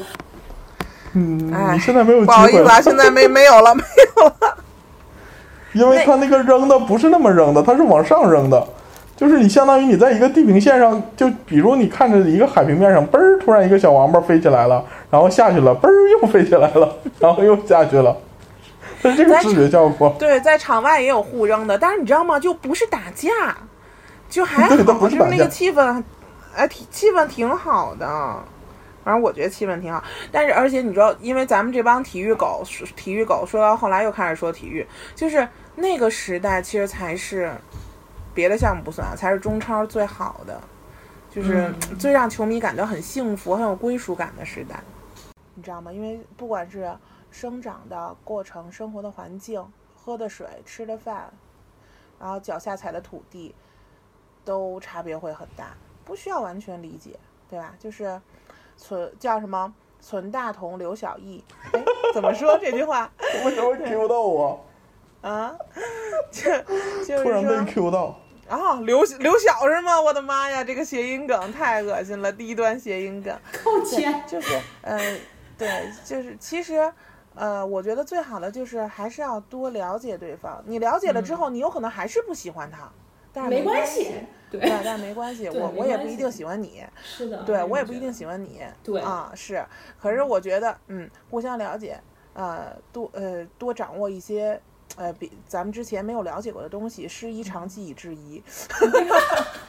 嗯，哎你现在没有机会不好意思，啊，现在没没有了，(laughs) 没有了。因为他那个扔的不是那么扔的，他是往上扔的，就是你相当于你在一个地平线上，就比如你看着一个海平面上，嘣儿，突然一个小王八飞起来了，然后下去了，嘣儿又飞起来了，(laughs) 然后又下去了，它是这个视觉效果。对，在场外也有互扔的，但是你知道吗？就不是打架，就还好，就是那个气氛，哎，挺气氛挺好的。反正我觉得气氛挺好，但是而且你知道，因为咱们这帮体育狗，体育狗说到后来又开始说体育，就是那个时代其实才是别的项目不算啊，才是中超最好的，就是最让球迷感到很幸福、很有归属感的时代。你知道吗？因为不管是生长的过程、生活的环境、喝的水、吃的饭，然后脚下踩的土地，都差别会很大，不需要完全理解，对吧？就是存叫什么“存大同，留小异”。哎，怎么说这句话 (laughs) 为什么 Q 到我？啊？(laughs) 就就是突然被说 Q 到，啊，刘刘小是吗？我的妈呀，这个谐音梗太恶心了，低端谐音梗。扣钱。就是，(laughs) 嗯、对，就是其实，呃，我觉得最好的就是还是要多了解对方。你了解了之后，你有可能还是不喜欢他，但是没关关系，对，对，但是没关系，(laughs) 我我也不一定喜欢你，是的，对我也不一定喜欢你，对啊，是，可是我觉得，嗯，互相了解，呃，多呃多掌握一些。呃，比咱们之前没有了解过的东西，师夷长技以制夷。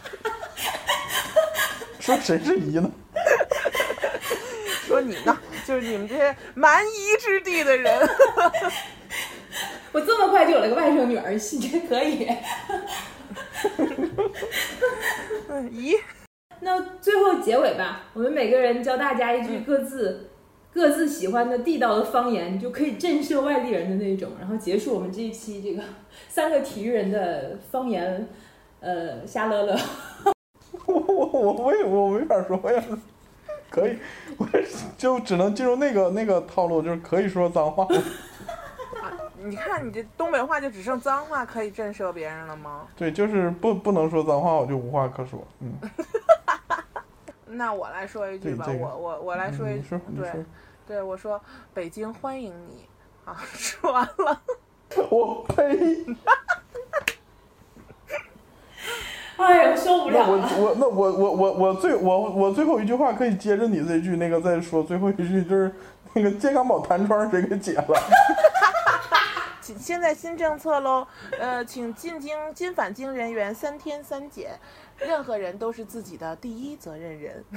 (laughs) 说谁是夷呢？说你呢？就是你们这些蛮夷之地的人。(laughs) 我这么快就有了个外甥女儿，你这可以。嗯，(laughs) 咦，那最后结尾吧，我们每个人教大家一句各自、各自喜欢的地道的方言，就可以震慑外地人的那种，然后结束我们这一期这个三个体育人的方言，呃，瞎乐乐。我我我我也我没法说呀，可以，我就只能进入那个那个套路，就是可以说脏话。你看你这东北话就只剩脏话可以震慑别人了吗？对，就是不不能说脏话，我就无话可说。嗯，(laughs) 那我来说一句吧，这个我我我来说一句对，对，我说北京欢迎你啊，(laughs) 说完了。(laughs) 我呸！哎呀，受不那我了了。我那我我我我最我我最后一句话可以接着你这句那个再说最后一句就是那个健康宝弹窗谁给解了？现现在新政策喽，呃，请进京进返京人员三天三检，任何人都是自己的第一责任人。(laughs)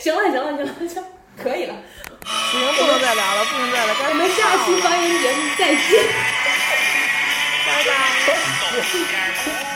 行了，行了，行了，行了，可以了。不行，不能再聊了，不能再聊，了我们下期放了方言节目再见。拜拜。